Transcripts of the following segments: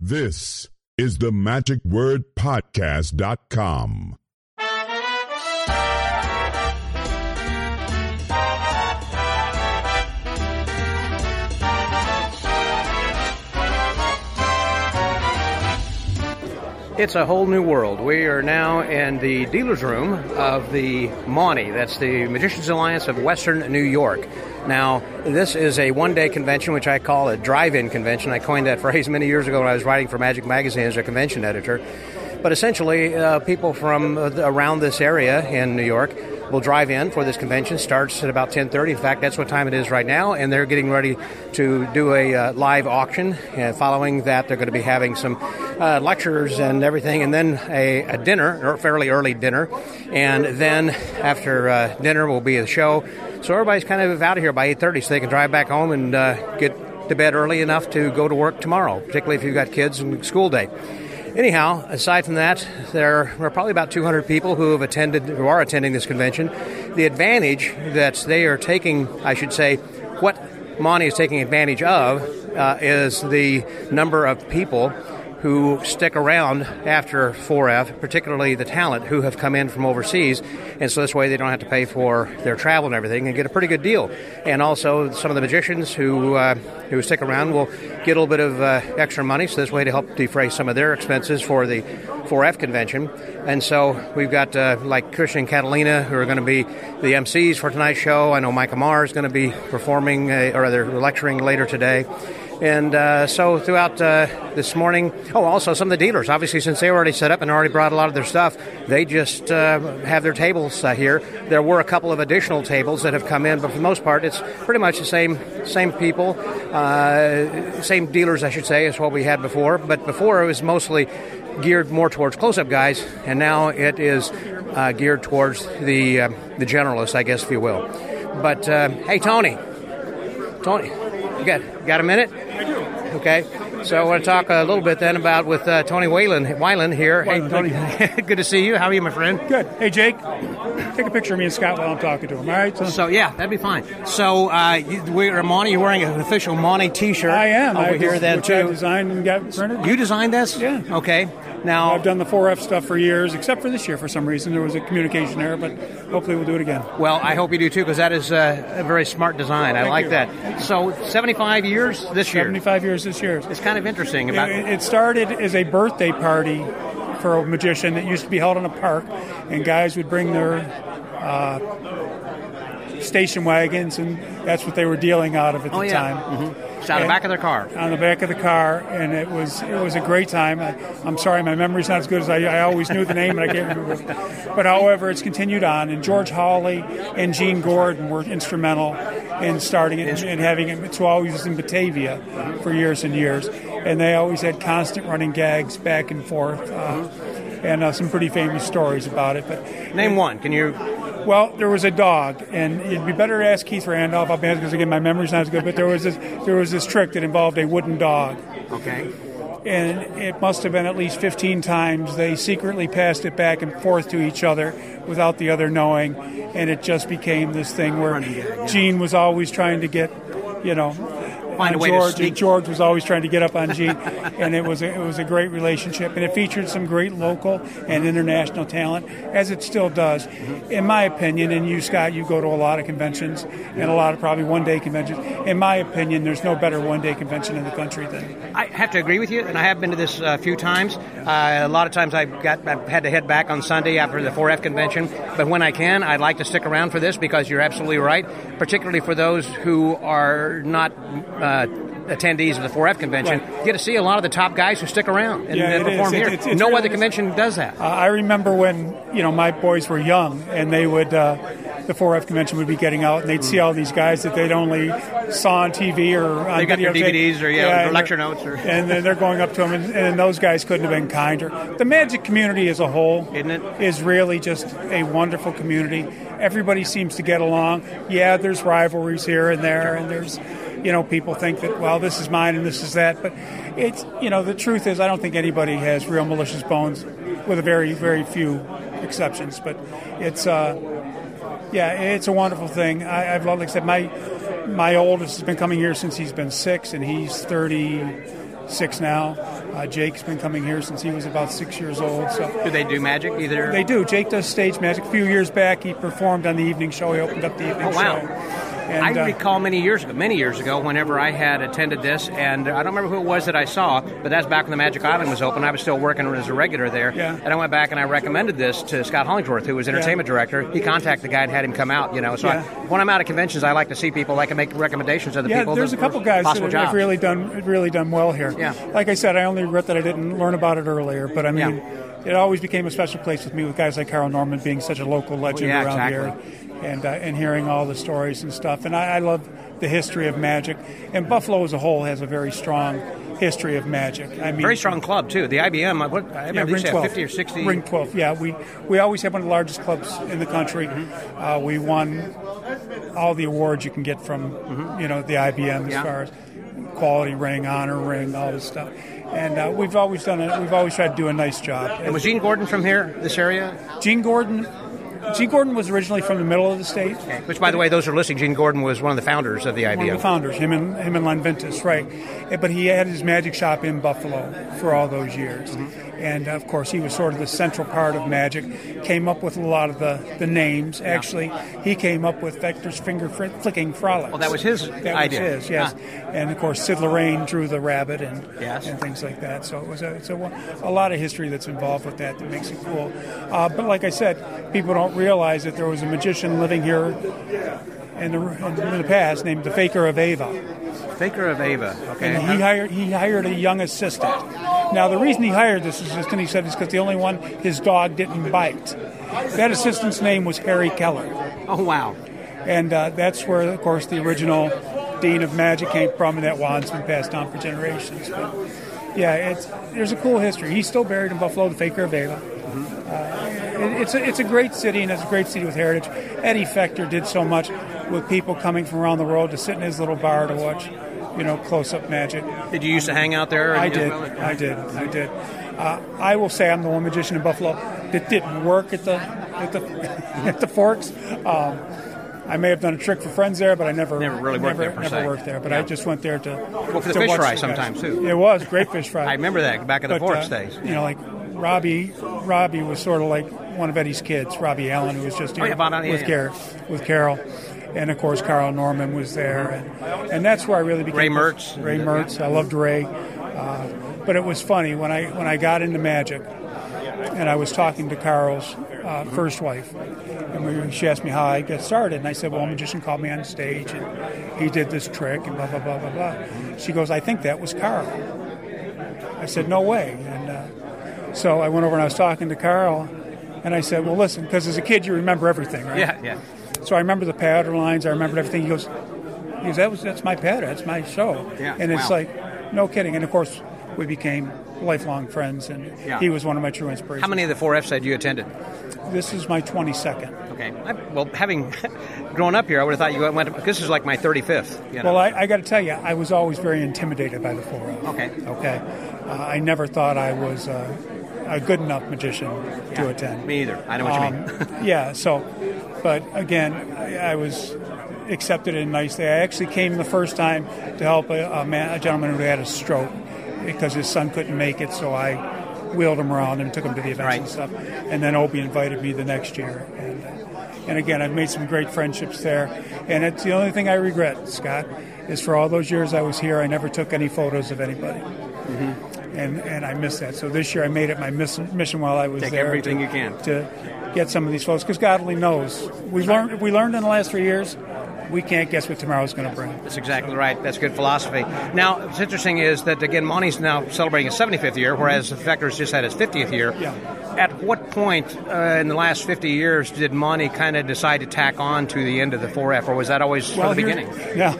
This is the Magic Word Podcast.com. It's a whole new world. We are now in the dealer's room of the MAWNY. That's the Magicians Alliance of Western New York. Now, this is a one day convention, which I call a drive in convention. I coined that phrase many years ago when I was writing for Magic Magazine as a convention editor. But essentially, uh, people from uh, around this area in New York will drive in for this convention. Starts at about 10:30. In fact, that's what time it is right now, and they're getting ready to do a uh, live auction. And following that, they're going to be having some uh, lectures and everything, and then a, a dinner, or fairly early dinner, and then after uh, dinner will be a show. So everybody's kind of out of here by 8:30, so they can drive back home and uh, get to bed early enough to go to work tomorrow, particularly if you've got kids and school day. Anyhow, aside from that, there are probably about 200 people who have attended, who are attending this convention. The advantage that they are taking, I should say, what MAWNY is taking advantage of uh, is the number of people who stick around after 4F, particularly the talent who have come in from overseas. And so this way they don't have to pay for their travel and everything and get a pretty good deal. And also some of the magicians who, uh, who stick around will get a little bit of uh, extra money. So this way to help defray some of their expenses for the 4F convention. And so we've got uh, like Christian and Katalina who are going to be the MCs for tonight's show. I know Mike Ammar is going to be performing, uh, or rather lecturing later today. And uh, so throughout uh, this morning, oh, also some of the dealers, obviously, since they were already set up and already brought a lot of their stuff, they just uh, have their tables uh, here. There were a couple of additional tables that have come in, but for the most part, it's pretty much the same same people, uh, same dealers, I should say, as what we had before. But before it was mostly geared more towards close-up guys, and now it is uh, geared towards the the generalists, I guess, if you will. But hey, Tony, Tony, you got got a minute? I do. Okay, so I want to talk a little bit then about with uh, Tony Whalen, Weiland here. Hey, Tony, good to see you. How are you, my friend? Good. Hey, Jake, take a picture of me and Scott while I'm talking to him. All right. So, So yeah, that'd be fine. So uh, you, we're MAWNY. You're wearing an official MAWNY T-shirt. I am. over I here just- then I too. designed and got printed. You designed this? Yeah. Okay. Now I've done the 4F stuff for years, except for this year for some reason. There was a communication error, but hopefully we'll do it again. Well, I hope you do too, because that is uh, a very smart design. I like you. that. So, 75 years this year. 75 years this year. It's kind of interesting about. It, it started as a birthday party for a magician that used to be held in a park, and guys would bring their uh, station wagons, and that's what they were dealing out of at oh the yeah. time. hmm It's out of the back of their car. on the back of the car, and it was it was a great time. I, I'm sorry, my memory's not as good as I, I always knew the name, and I can't remember. it. But however, it's continued on, and George Hawley and Gene Gordon were instrumental in starting it and having it. It's always in Batavia for years and years, and they always had constant running gags back and forth. Uh, and uh, some pretty famous stories about it, but Name one. Can you? well, there was a dog, and it'd be better to ask Keith Randolph. I'll be because again, my memory's not as good. But there was this, there was this trick that involved a wooden dog, Okay. and it must have been at least 15 times they secretly passed it back and forth to each other without the other knowing, and it just became this thing where Running gag, yeah. Gene was always trying to get, you know. Find a on way to George, sneak- George was always trying to get up on Gene, and it was a, it was a great relationship, and it featured some great local and international talent, as it still does, in my opinion. And you, Scott, you go to a lot of conventions and a lot of probably one day conventions. In my opinion, there's no better one day convention in the country than I have to agree with you, and I have been to this a few times. Uh, a lot of times I've got I've had to head back on Sunday after the 4F convention, but when I can, I'd like to stick around for this because you're absolutely right, particularly for those who are not. Uh, Attendees of the 4F convention Right. get to see a lot of the top guys who stick around and, Yeah, and it perform It- here. it's- it's no really- other convention does that. Uh, I remember when you know my boys were young, and they would uh, the 4F convention would be getting out, and they'd see all these guys that they'd only saw on TV or on They got their. DVDs or, yeah, their and lecture notes or- and then they're going up to them, and, and those guys couldn't have been kinder. The magic community as a whole, Isn't it? is really just a wonderful community. Everybody seems to get along. Yeah, there's rivalries here and there, and there's you know people think that well this is mine and this is that, but it's you know the truth is I don't think anybody has real malicious bones, with a very very few exceptions. But it's uh, yeah, it's a wonderful thing. I, I've like I said my my oldest has been coming here since he's been six, and he's thirty six now. Uh, Jake's been coming here since he was about six years old. So Do they do magic either? they do. Jake does stage magic. A few years back, he performed on the evening show. He opened up the evening Oh, wow. show. I And, uh, recall many years ago, many years ago, whenever I had attended this, and I don't remember who it was that I saw, but that's back when the Magic Island was open. I was still working as a regular there, Yeah. and I went back and I recommended this to Scott Hollingsworth, who was entertainment director. He contacted the guy and had him come out. You know, so Yeah. I, when I'm out at conventions, I like to see people. I can make recommendations of the yeah, people. there's that a couple guys that have, really done really done well here. Yeah. Like I said, I only regret that I didn't learn about it earlier. But I mean, Yeah. it always became a special place with me with guys like Carl Norman being such a local legend yeah, around exactly. here, and uh, and hearing all the stories and stuff. And I, I love the history of magic. And Buffalo as a whole has a very strong history of magic. I mean, Very strong club too. The IBM, I- what, I Yeah, remember you Ring said 12. 50 or 60. Ring 12, yeah. We, we always have one of the largest clubs in the country. Mm-hmm. Uh, we won all the awards you can get from, you know, the IBM as Mm-hmm. Yeah. far as quality ring, honor ring, all this stuff. And uh, we've always done it. We've always tried to do a nice job. And was Gene Gordon from here, this area? Gene Gordon, Gene Gordon was originally from the middle of the state. Which, by the way, those who are listening, Gene Gordon was one of the founders of the IBM. One of the founders, him and him and Len Vintus, right? Eh, But he had his magic shop in Buffalo for all those years, and of course he was sort of the central part of magic. Came up with a lot of the, the names. Actually, he came up with Fechter's finger fr- flicking frolics. Well, that was his that idea. was his, yes. And of course, Sid Lorraine drew the rabbit and Yes. and things like that. So it was a, it's a, a lot of history that's involved with that that makes it cool. Uh, but like I said, people don't realize that there was a magician living here in the, in the past named the Fakir of Ava. Fakir of Ava. Okay. And he hired he hired a young assistant. Now the reason he hired this assistant, he said, is because the only one his dog didn't bite. That assistant's name was Harry Kellar, oh, wow. and uh, that's where, of course, the original Dean of Magic came from, and that wand's been passed on for generations. But yeah, it's there's a cool history. He's still buried in Buffalo, the Fakir of Ava. Uh, it- it's a, it's a great city, and it's a great city with heritage. Eddie Fechter did so much with people coming from around the world to sit in his little bar to watch, you know, close-up magic. Did you used to hang out there? I did. I did. I did. Uh, I will say I'm the one magician in Buffalo that didn't work at the at the at the Forks. Um, I may have done a trick for friends there, but I never Never really worked never, there, per never se. worked there. But Yeah. I just went there to for the to fish watch fry sometimes, too. It was great fish fry. I remember that back in the But, Forks uh, days. You know, like Robbie, Robbie was sort of like one of Eddie's kids. Robbie Allen, who was just here Oh, yeah, yeah, with yeah. Carol, with Carol, and of course Carl Norman was there, and, and that's where I really became Ray Mertz. Ray Mertz, I loved Ray, uh, but it was funny when I when I got into magic, and I was talking to Carl's uh, first wife, and we, she asked me how I got started, and I said, well, a magician called me on stage, and he did this trick, and blah blah blah blah blah. She goes, I think that was Carl. I said, no way. And uh, so I went over and I was talking to Carl, and I said, well, listen, because as a kid you remember everything, right? Yeah, yeah. So I remember the pattern lines. I remembered everything. He goes, he goes, that was that's my pattern. That's my show. Yeah, And it's wow. like, no kidding. And of course, we became lifelong friends, and Yeah. he was one of my true inspirations. How many of the four Fs had you attended? This is my 22nd. Okay. I, well, having grown up here, I would have thought you went. To, this is like my 35th. You know? Well, I, I got to tell you, I was always very intimidated by the four of. Okay. Okay. Uh, I never thought I was uh, a good enough magician to attend. Me either. I know what you mean. Um, yeah. So, but again, I, I was accepted in nicely. I actually came the first time to help a, a, man, a gentleman who had a stroke because his son couldn't make it. So I wheeled him around and took him to the events Right. and stuff. And then Obie invited me the next year. And, uh, and again, I've made some great friendships there. And it's the only thing I regret, Scott, is for all those years I was here, I never took any photos of anybody. Mm-hmm. And, and I missed that. So this year I made it my mission, mission while I was Take there. everything to, you can. To get some of these folks, because God only knows. We learned, we learned in the last three years, we can't guess what tomorrow's going to bring. That's exactly right. That's good philosophy. Now, what's interesting is that again, MAWNY's now celebrating his 75th year, whereas the Fechter's just had his 50th year. Yeah. At what point uh, in the last 50 years did MAWNY kind of decide to tack on to the end of the 4F, or was that always well, from the beginning? Yeah.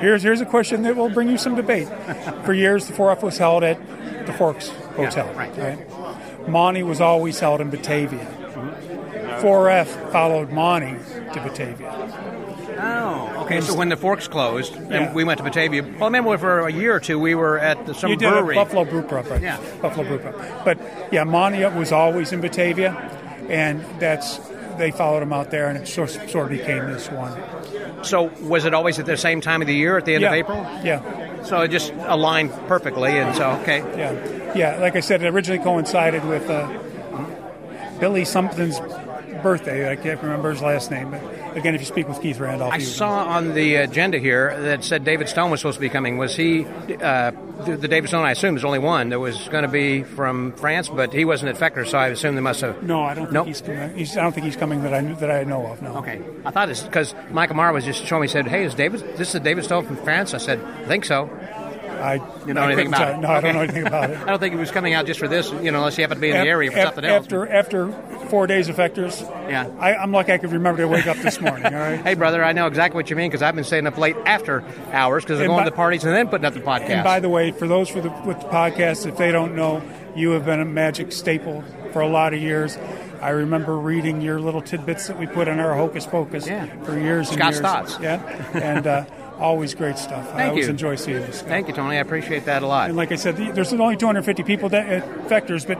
Here's here's a question that will bring you some debate. For years, the 4F was held at the Forks Hotel. right. MAWNY was always held in Batavia. 4F followed MAWNY to Batavia. Oh, okay. So when the Forks closed and Yeah. we went to Batavia, well, I remember for a year or two we were at the, some you did brewery. Buffalo Brew Pub, right? Yeah. Buffalo Brew Pub. But yeah, MAWNY was always in Batavia, and that's they followed him out there, and it sort sort of became this one. So was it always at the same time of the year, at the end yeah. of April? Yeah. So it just aligned perfectly, and so okay. Yeah, yeah. Like I said, it originally coincided with uh, Billy something's birthday. I can't remember his last name, but again, if you speak with Keith Randolph, I saw on the agenda here that said David Stone was supposed to be coming. Was he uh, the, David Stone? I assume there's only one that was going to be from France, but he wasn't at Fechter, so I assume they must have. No, I don't think Nope. he's, coming. he's. I don't think he's coming that I that I know of. No. Okay, I thought it's because Michael Ammar was just showing me. Said, "Hey, is David? This is David Stone from France?" I said, "I think so." I You know I anything about it? No, I don't Okay. know anything about it. I don't think he was coming out just for this, you know, unless you happen to be in the area for af- something else. After after four days of Fechters, Yeah. I, I'm lucky I could remember to wake up this morning. All right. Hey, brother, I know exactly what you mean because I've been staying up late after hours because I'm going by- to parties and then putting up the podcast. And by the way, for those with the, with the podcast, if they don't know, you have been a magic staple for a lot of years. I remember reading your little tidbits that we put in our Hocus Pocus Yeah. for years and Scott's years. thoughts. Yeah, and uh, always great stuff. I always you. enjoy seeing you. Scott. Thank you, Tony. I appreciate that a lot. And like I said, there's only 250 people that, at Fechters, but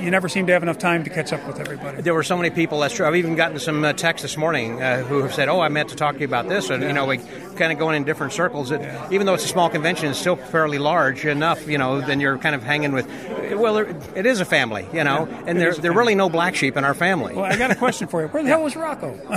you never seem to have enough time to catch up with everybody. There were so many people. That's true. I've even gotten some uh, texts this morning uh, who have said, "Oh, I meant to talk to you about this," and yeah. you know, we kind of going in different circles. That yeah. even though it's a small convention, it's still fairly large enough. You know, then you're kind of hanging with. Well, it is a family, you know, yeah, and there's there really no black sheep in our family. Well, I got a question for you. Where the hell was Rocco?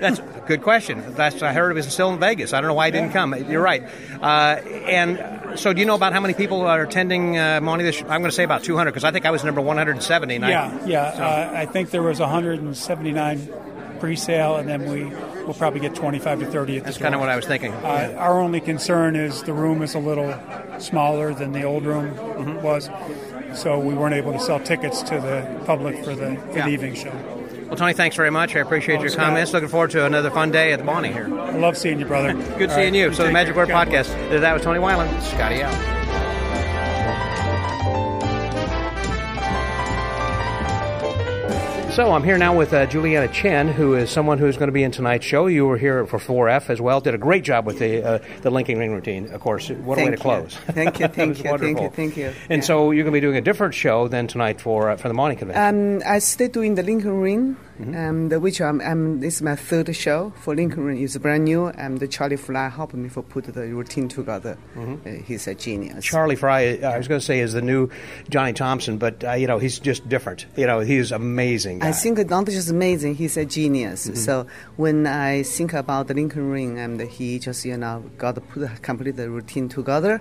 That's a good question. That's I heard it was still in Vegas. I don't know why he didn't come. You're right. Uh, and so, do you know about how many people are attending uh, MAWNY this? I'm going to say about 200 because I think I was number 100. 179. Yeah, yeah. So. Uh, I think there was 179 pre-sale, and then we will probably get 25 to 30 at That's kind of what I was thinking. Uh, yeah. Our only concern is the room is a little smaller than the old room mm-hmm. was, so we weren't able to sell tickets to the public for the, yeah. evening show. Well, Tony, thanks very much. I appreciate oh, your Scott. comments. Looking forward to another fun day at the MAWNY here. I love seeing you, brother. Good All seeing right. you. So, the Magic Word Podcast. That was Tony Weiland. Scotty out. So I'm here now with uh, Juliana Chen, who is someone who's going to be in tonight's show. You were here for 4F as well. Did a great job with the uh, the linking ring routine. Of course, what a way Thank to you. close. Thank you, thank you, thank you, thank you. And Yeah. so you're going to be doing a different show than tonight for uh, for the MAWNY convention. Um, I stay doing the Linking Ring, Mm-hmm. um, the, which I'm, I'm, this is my third show for Linking Ring. It's brand new, and the Charlie Frye helped me for put the routine together. Uh, he's a genius. Mm-hmm. Charlie Frye, uh, I was going to say, is the new Johnny Thompson, but uh, you know he's just different. You know he's amazing. Guy. I think not just amazing, he's a genius. Mm-hmm. So when I think about the Linking Ring, and he just you know got to put complete the routine together,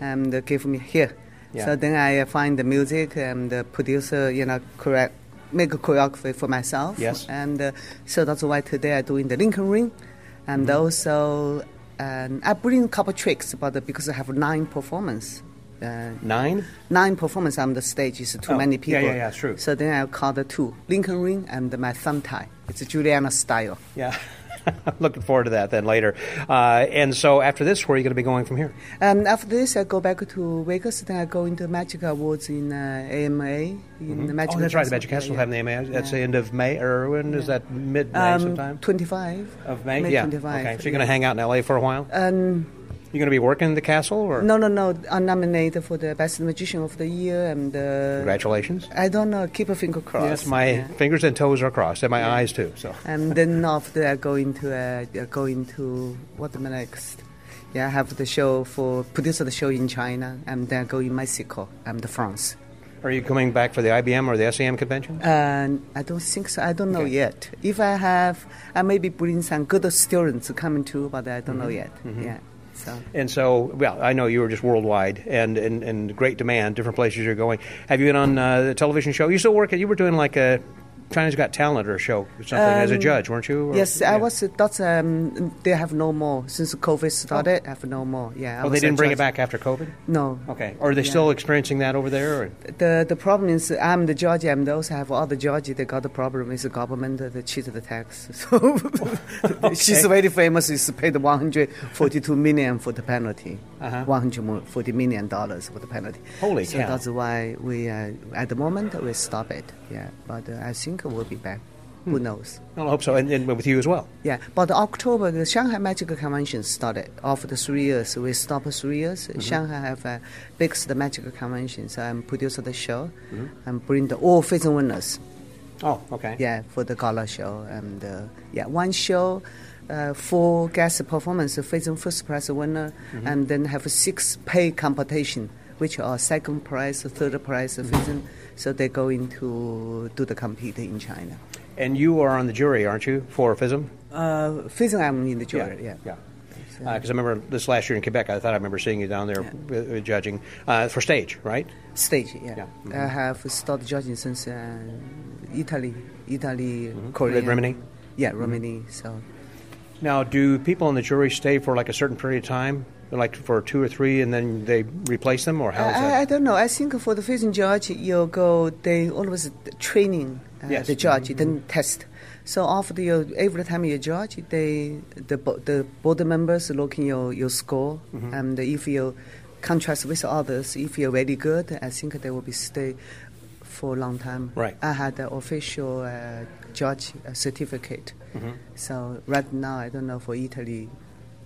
and give me here. Mm-hmm. Yeah. So then I find the music and the producer, you know, correct, make a choreography for myself. Yes. And uh, so that's why today I'm doing the Linking Ring, and Mm-hmm. also um, I bring a couple tricks, but uh, because I have nine performance. Uh, Nine. nine performance on the stage is too Oh, many people. yeah, yeah, it's true. So then I call the two Linking Ring and my thumb tie. It's Juliana style. Yeah. I'm looking forward to that then later. Uh, and so after this, where are you going to be going from here? Um, after this, I go back to Vegas. Then I go into Magic Awards in uh, AMA in the Magic. Oh, that's right. The Magic Castle yeah, will have the AMA. That's the end of May, or when is that? Mid May Um, sometime? 25 Of May? May yeah. 25. Okay. So you're going to hang out in LA for a while? Um, you're going to be working in the castle? or no, no, no. I'm nominated for the Best Magician of the Year, and uh, Congratulations. I don't know. Keep a finger crossed. Yes, my Yeah. fingers and toes are crossed, and my eyes too. So And then after I go into uh, go into what am I next? Yeah, I have the show for produce the show in China, and then I go in Mexico and the France. are you coming back for the IBM or the SEM convention? And I don't think so. I don't know Okay. yet. If I have, I maybe bring some good students coming too, but I don't know Mm-hmm. yet. Yeah. So And so, well, I know you were just worldwide and in great demand, different places you're going. Have you been on uh, the television show? You still work at, you were doing like a China's Got Talent or a show or something as a Um, judge, weren't you? Or- yes, yeah. I was. That's um. They have no more since COVID started. I have no more. Yeah. Oh, they didn't bring it back after COVID? No. Okay. Or are they Yeah. still experiencing that over there? Or? The the problem is I'm the judge and also have other judges. They got the problem is the government they cheat the tax. So she's very famous. Is paid 142 million for the penalty. Uh-huh. 140 million dollars for the penalty. Holy so cow. that's why we uh, at the moment we stop it. Yeah, but uh, I think we'll be back. Hmm. Who knows? Well, I hope so. And, and with you as well. Yeah, but October the Shanghai Magic Convention started. After three years, we stopped three years. Mm-hmm. Shanghai have a biggest magic convention, so I'm producer the show Mm-hmm. and bring the all FISM winners. Oh, okay. Yeah, for the gala show and uh, yeah, one show uh, four guest performance, FISM first prize winner, Mm-hmm. and then have six pay competition, which are second prize, third prize, Mm-hmm. So they're going to do the compete in China. And you are on the jury, aren't you, for FISM? Uh, FISM, I'm in the jury. Yeah. Yeah. Because I remember this last year in Quebec, I thought I remember seeing you down there uh, uh, judging uh, for stage, right? Stage, yeah. Yeah. Mm-hmm. I have started judging since uh, Italy, Italy, Mm-hmm. Korea. Rimini? Yeah, Rimini. So Now, do people in the jury stay for like a certain period of time, like for two or three, and then they replace them, or how is I, I don't know. I think for the FISM judge, you go. They always training uh, Yes. the judge, then test. So after you, every time you judge, they the the board members looking your your score, Mm-hmm. and if you contrast with others, if you're very good, I think they will be stay for a long time. Right. I had the official uh, judge certificate. Mm-hmm. So right now, I don't know for Italy,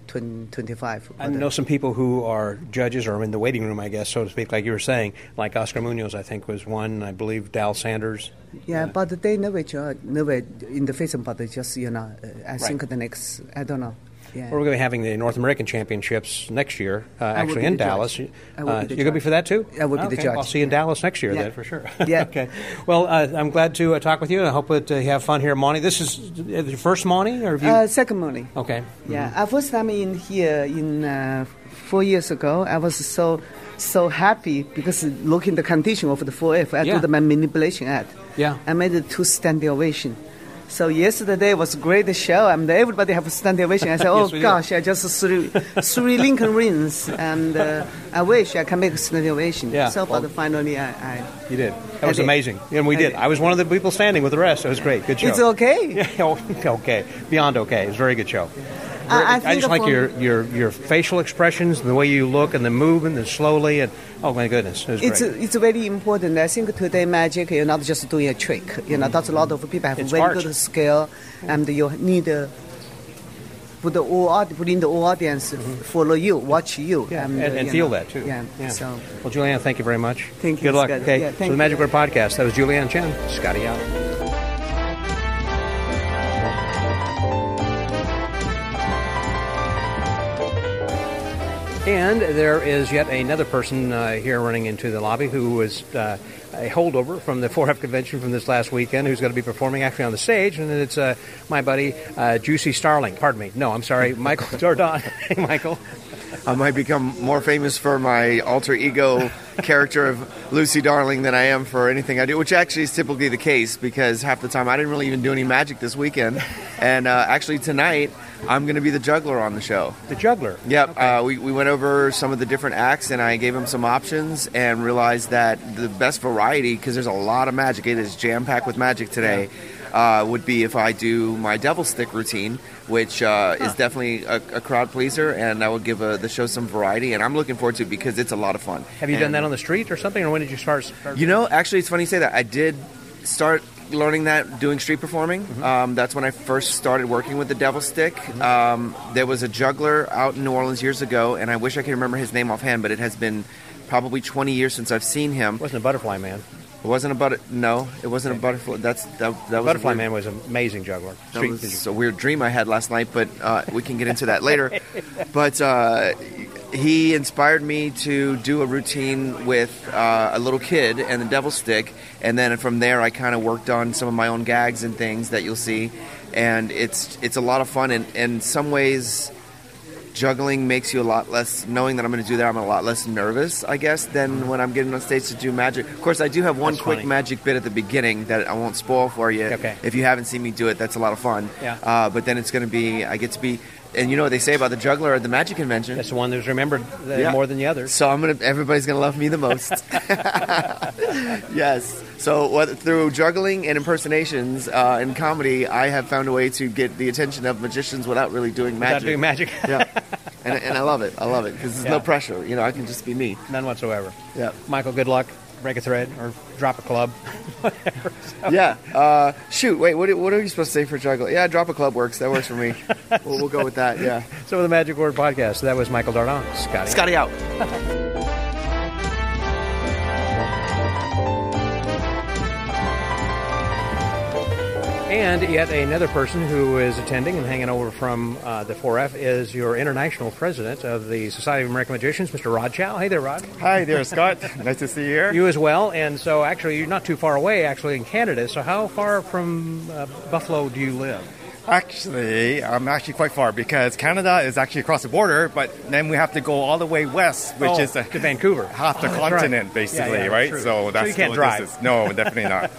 20, 25. I know some people who are judges or in the waiting room, I guess, so to speak, like you were saying, like Oscar Munoz, I think, was one. I believe Dal Sanders. Yeah, but they never judge, never in the face, but they just you know. Uh, I think the next, I don't know. Yeah. We're going to be having the North American Championships next year, uh, actually in the judge. Dallas. I will Uh, be the you're going to be for that too? I will be the Okay, judge. I'll see you in Dallas next year Yeah. then, for sure. Yeah. okay. Well, uh, I'm glad to uh, talk with you. I hope that uh, you have fun here at MAWNY. This is uh, your first MAWNY, or you? Uh, second morning. okay. Yeah, uh, first time in here in uh, four years ago, I was so so happy because looking the condition of the 4F, I Yeah. did my manipulation ad. Yeah. I made it two standing ovation. So yesterday was a great show, and everybody have a standing ovation. I said, "Oh Yes, we do. gosh, I just threw three linking rings, and uh, I wish I can make a standing ovation." Yeah, So, well- but finally, I, I You did. That was did. amazing. And we I did. did. I was one of the people standing with the rest. It was great. Good show. it's okay. Yeah, okay. Beyond okay. It was a very good show. I- I think just like your, your, your facial expressions, and the way you look, and the movement, and slowly, and oh my goodness, it It's great. it's very important. I think today magic, you're not just doing a trick. You know, that's a lot of people have It's very art. good skill, and you need uh, put the all aud- put in the whole audience follow you, watch you, Mm-hmm. Yeah, and, and, uh, and you feel know, that too. Yeah. So well, Juliana, thank you very much. Thank you, Good luck. Scott. Okay. Yeah, so the Magic. Word Podcast. That was Juliana Chen. Scotty out. And there is yet another person uh, here running into the lobby who was uh, a holdover from the 4F convention from this last weekend who's going to be performing actually on the stage. And it's uh, my buddy, uh, Lucy Darling. Pardon me. No, I'm sorry. Michael Dardant. hey, Michael. I might become more famous for my alter ego character of Lucy Darling than I am for anything I do, which actually is typically the case because half the time I didn't really even do any magic this weekend. And uh, actually, tonight I'm going to be the juggler on the show. The juggler. Yep, uh, we, we went over some of the different acts and I gave him some options and realized that the best variety, because there's a lot of magic, it is jam packed with magic today, uh, would be if I do my devil stick routine, which uh, is definitely a, a crowd pleaser and that will give uh the show some variety. And I'm looking forward to it because it's a lot of fun. Have you done that on the street or something, or when did you start? start you know, actually, it's funny you say that. I did start learning that doing street performing. Um, that's when I first started working with the Devil Stick. Um, there was a juggler out in New Orleans years ago, and I wish I could remember his name offhand, but it has been probably 20 years since I've seen him. Wasn't a butterfly man. It wasn't a butter. No, it wasn't a butterfly. That's that. That was Butterfly man was an amazing juggler. That Street- was a weird dream I had last night, but uh, we can get into that later. But uh, he inspired me to do a routine with uh, a little kid and the devil stick, and then from there I kind of worked on some of my own gags and things that you'll see, and it's it's a lot of fun. And in some ways, juggling makes you a lot less. Knowing that I'm going to do that, I'm a lot less nervous, I guess, than when I'm getting on stage to do magic. Of course, I do have one That's quick funny. magic bit at the beginning that I won't spoil for you. Okay. If you haven't seen me do it, that's a lot of fun. Yeah. Uh, but then it's going to be, I get to be, and you know what they say about the juggler at the magic convention. That's the one that's remembered uh, Yeah. more than the others. So I'm gonna. Everybody's gonna love me the most. yes. So what, through juggling and impersonations uh, in comedy, I have found a way to get the attention of magicians without really doing magic. Without doing magic. yeah. And, and I love it. I love it because there's Yeah. no pressure. You know, I can just be me. None whatsoever. Yeah. Michael, good luck. Break a thread or drop a club. Yeah. Uh, shoot. Wait. What, what are you supposed to say for juggling? Yeah. Drop a club works. That works for me. we'll, we'll go with that. Yeah. So, the Magic Word Podcast. That was Michael Dardant. Scotty. Scotty out. And yet another person who is attending and hanging over from uh, the 4F is your international president of the Society of American Magicians, Mr. Rod Chow. Hey there, Rod. Hi there, Scott. nice to see you here. You as well. And so, actually, you're not too far away, actually, in Canada. So, how far from uh, Buffalo do you live? Actually, I'm actually quite far because Canada is actually across the border, but then we have to go all the way west, which Oh, is a, to Vancouver. half the Oh, continent, right. basically, Yeah, yeah, right? true. So that's you can't drive. distance. No, definitely not.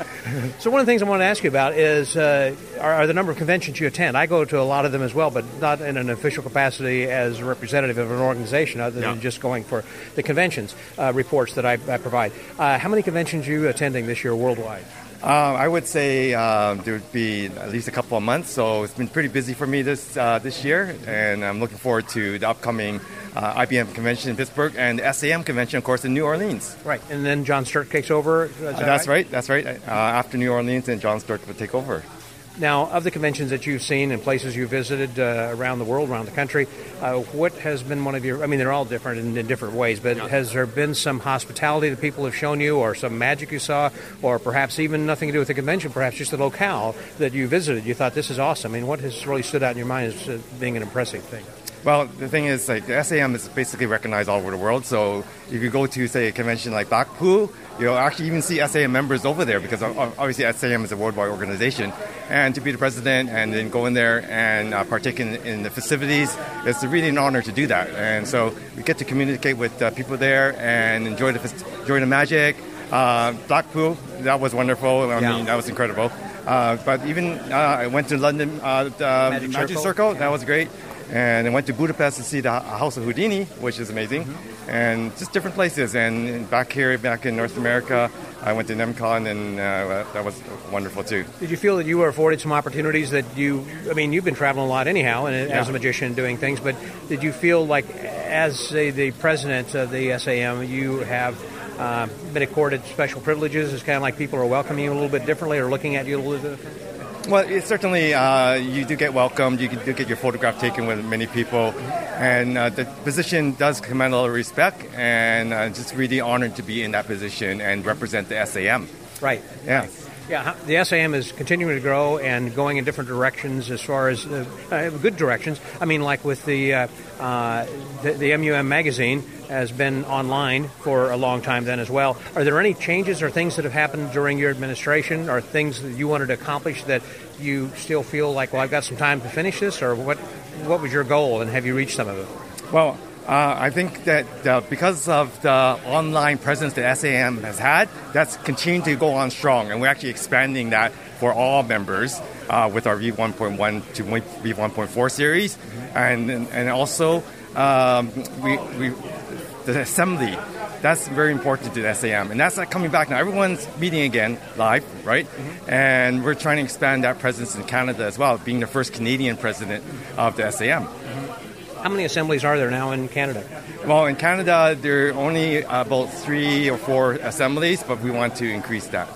So one of the things I want to ask you about is uh, are, are the number of conventions you attend. I go to a lot of them as well, but not in an official capacity as a representative of an organization, other than Yeah. just going for the conventions uh, reports that I, I provide. Uh, how many conventions are you attending this year worldwide? Um, I would say um, there would be at least a couple of months, so it's been pretty busy for me this uh, this year, and I'm looking forward to the upcoming uh, IBM convention in Pittsburgh and the SAM convention, of course, in New Orleans. Right, and then John Sturt takes over. that Uh, that's right. That's right. Uh, after New Orleans, and John Sturt will take over. Now, of the conventions that you've seen and places you've visited uh, around the world, around the country, uh, what has been one of your? I mean, they're all different in, in different ways, but has there been some hospitality that people have shown you, or some magic you saw, or perhaps even nothing to do with the convention, perhaps just the locale that you visited? You thought this is awesome. I mean, what has really stood out in your mind as uh, being an impressive thing? Well, the thing is, like the SAM is basically recognized all over the world. So if you go to, say, a convention like Blackpool, you'll actually even see SAM members over there because obviously SAM is a worldwide organization. And to be the president and then go in there and uh, partake in, in the festivities, it's really an honor to do that. And so we get to communicate with uh, people there and enjoy the enjoy the magic. Uh, Blackpool, that was wonderful. I Yeah. mean, that was incredible. Uh, but even uh, I went to London uh, Magic Magic, Circle. Circle. That was great. And I went to Budapest to see the House of Houdini, which is amazing, Mm-hmm. and just different places. And back here, back in North America, I went to NemCon, and uh, that was wonderful too. Did you feel that you were afforded some opportunities that you? I mean, you've been traveling a lot anyhow, and as a Yeah. magician doing things. But did you feel like, as the president of the SAM, you have uh, been accorded special privileges? It's kind of like people are welcoming you a little bit differently, or looking at you a little bit. different? Well, it certainly uh, you do get welcomed. You do get your photograph taken with many people, and uh, the position does command a lot of respect. And uh, just really honored to be in that position and represent the SAM. Right. Yeah. Yeah, the SAM is continuing to grow and going in different directions as far as uh, uh, good directions. I mean, like with the, uh, uh, the the MUM magazine has been online for a long time then as well. Are there any changes or things that have happened during your administration, or things that you wanted to accomplish that you still feel like, well, I've got some time to finish this, or what? What was your goal, and have you reached some of it? Well, uh, I think that uh, because of the online presence that SAM has had, that's continuing to go on strong, and we're actually expanding that for all members uh, with our V1.1 to V1.4 series, and and also um, we, we the assembly. That's very important to the SAM, and that's not coming back now. Everyone's meeting again live, right? And we're trying to expand that presence in Canada as well, being the first Canadian president of the SAM. How many assemblies are there now in Canada? Well, in Canada, there are only about three or four assemblies, but we want to increase that.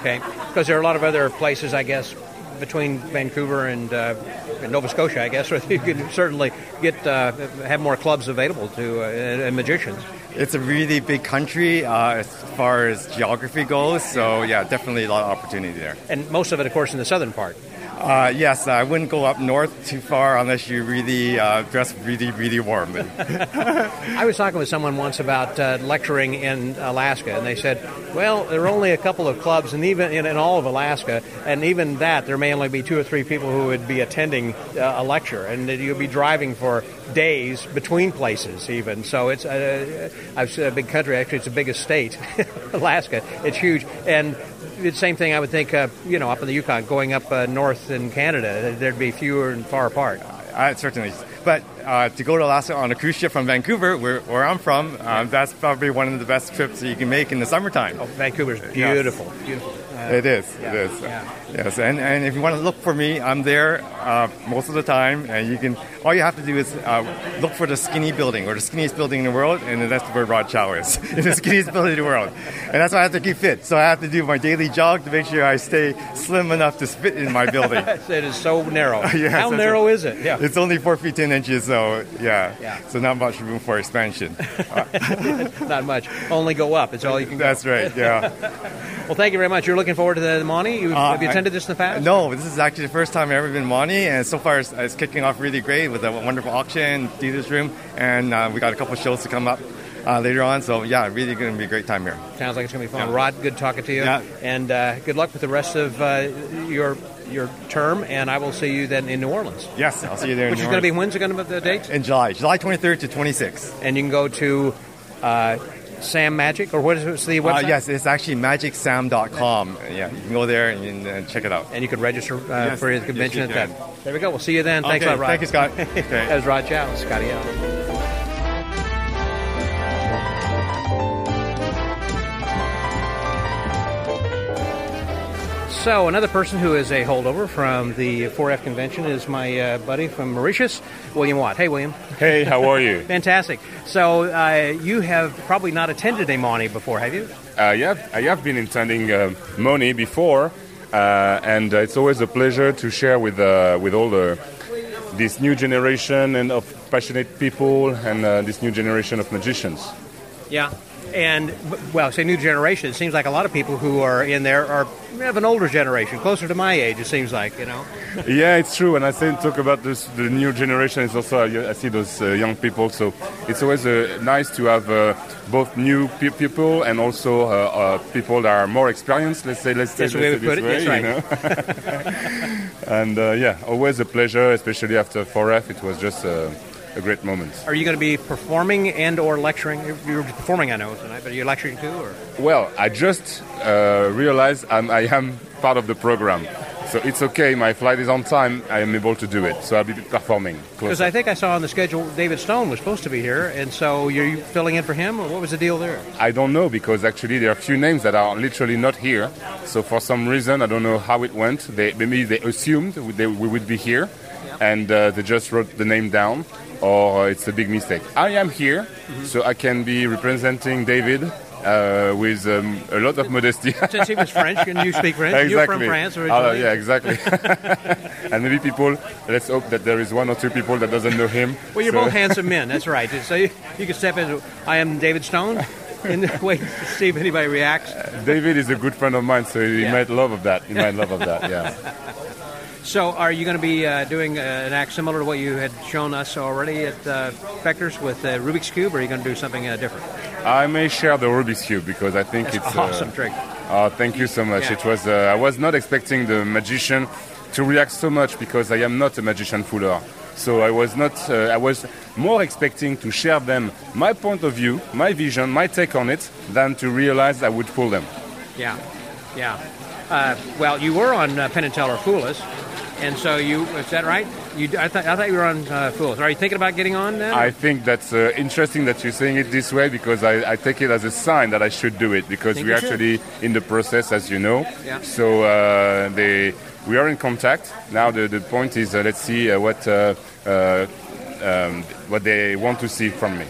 Okay, because there are a lot of other places, I guess, between Vancouver and, uh, and Nova Scotia, I guess, where you can certainly get uh, have more clubs available to uh, and, and magicians. It's a really big country uh, as far as geography goes, so yeah, definitely a lot of opportunity there. And most of it, of course, in the southern part. Uh, yes, I wouldn't go up north too far unless you really uh, dress really, really warm. I was talking with someone once about uh, lecturing in Alaska, and they said, well, there are only a couple of clubs, and even in, in all of Alaska, and even that, there may only be two or three people who would be attending uh, a lecture, and you'll be driving for days between places, even. So it's a, I've a big country. Actually, it's the biggest state, Alaska. It's huge, and the same thing I would think, uh, you know, up in the Yukon, going up uh, north in Canada, there'd be fewer and far apart. I, certainly. But uh, to go to Alaska on a cruise ship from Vancouver, where, where I'm from, um, that's probably one of the best trips that you can make in the summertime. Oh, Vancouver's beautiful, beautiful. Uh, It is. yeah, It is. yeah. Yes, and, and if you want to look for me, I'm there uh, most of the time, and you can. All you have to do is uh, look for the skinny building or the skinniest building in the world, and that's where Rod Chow is. it's the skinniest building in the world, and that's why I have to keep fit. So I have to do my daily jog to make sure I stay slim enough to fit in my building. it is so narrow. Yes, How narrow is it? Yeah. It's only four feet 10 inches, so yeah. Yeah. So not much room for expansion. Not much. Only go up. It's all you can go. That's right, yeah. Well, thank you very much. You're looking forward to the, MAWNY? You, Uh, have you I- attended this in the past? No, this is actually the first time I've ever been MAWNY, and so far it's, it's kicking off really great with a wonderful auction, theaters room, and uh, we got a couple shows to come up uh, later on. So yeah, really going to be a great time here. Sounds like it's going to be fun. Yeah. Rod, good talking to you. Yeah. And uh, good luck with the rest of uh, your your term, and I will see you then in New Orleans. Yes, I'll see you there. in Which is going to be, when's it going to be the date? in July, July 23rd to 26th. And you can go to uh, Sam Magic, or what is it, the Uh, website? yes, it's actually magicsam.com. Yeah, you can go there and, uh, check it out. And you can register uh, Yes. for the convention you at that. There we go. We'll see you then. Thanks a lot, Rod. Thank you, Scott. Okay. That was Rod Chow, Scotty out. So another person who is a holdover from the 4F convention is my uh, buddy from Mauritius, William Watt. Hey, William. Hey, how are you? Fantastic. So uh, you have probably not attended a MAWNY before, have you? Uh, yeah, I have been attending uh, MAWNY before, uh, and uh, it's always a pleasure to share with uh, with all the this new generation and of passionate people and uh, this new generation of magicians. Yeah. And well, say new generation. It seems like a lot of people who are in there are of an older generation, closer to my age. It seems like you know. yeah, it's true. And I say talk about this, the new generation. is also I see those uh, young people. So it's always uh, nice to have uh, both new pe- people and also uh, uh, people that are more experienced. Let's say, let's say, the way let's we say put this it. way, That's you know? and uh, yeah, always a pleasure, especially after 4F. It was just uh, a great moment. Are you going to be performing and or lecturing? You're performing, I know tonight, but are you lecturing too, or Well, I just uh, realized I'm, I am part of the program. So it's okay, my flight is on time, I am able to do it. So I'll be performing. because. I think I saw on the schedule David Stone was supposed to be here, and so you're filling in for him, or what was the deal there? I don't know because actually there are a few names that are literally not here. So for some reason, I don't know how it went. They, maybe they assumed they, we would be here and uh, they just wrote the name down or it's a big mistake. I am here, so I can be representing David uh, with um, a lot of modesty. Since he was French, and you speak French, exactly. you're from France Uh, yeah, exactly. and maybe people. Let's hope that there is one or two people that doesn't know him. Well, you're So- both handsome men. That's right. So you, you can step in. I am David Stone, and wait to see if anybody reacts. David is a good friend of mine, so he Yeah. might love of that. He might love of that. Yeah. So, are you going to be uh, doing uh, an act similar to what you had shown us already at uh, Fechters with uh, Rubik's Cube, or are you going to do something uh, different? I may share the Rubik's cube because I think That's it's awesome Uh, trick. oh, thank you so much. Yeah. It was. Uh, I was not expecting the magician to react so much because I am not a magician fuller. So I was not. Uh, I was more expecting to share them my point of view, my vision, my take on it, than to realize I would fool them. Yeah, yeah. Uh, well, you were on uh, Penn and Teller Fool Us, and so you is that right? You, I, thought I thought you were on uh, Fool Us. Are you thinking about getting on now? I think that's uh, interesting that you're saying it this way because I, I take it as a sign that I should do it because we're you should. actually in the process, as you know. Yeah. So uh, they, we are in contact. Now the, the point is uh, let's see uh, what, uh, uh, um, what they want to see from me.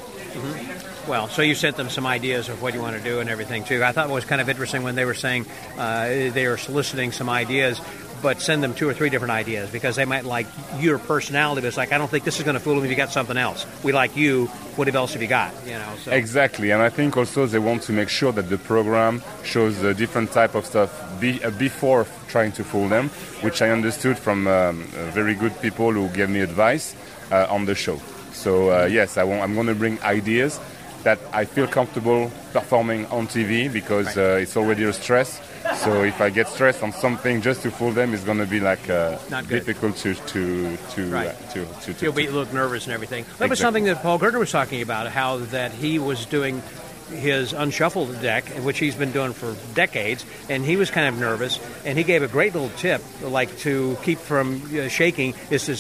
Well, so you sent them some ideas of what you want to do and everything too. I thought it was kind of interesting when they were saying uh, they were soliciting some ideas, but send them two or three different ideas because they might like your personality. But it's like I don't think this is going to fool them if you got something else. We like you. What else have you got? You know. So. Exactly, and I think also they want to make sure that the program shows a different type of stuff be, uh, before trying to fool them, which I understood from um, uh, very good people who gave me advice uh, on the show. So uh, yes, I I'm going to bring ideas that I feel comfortable performing on TV because uh, it's already a stress. So if I get stressed on something just to fool them, it's going to be like uh, difficult to to to, Right. uh, to, to, to You'll be look nervous and everything. That was something that Paul Gertner was talking about. How that he was doing his unshuffled deck, which he's been doing for decades, and he was kind of nervous. And he gave a great little tip, like to keep from uh, shaking, is to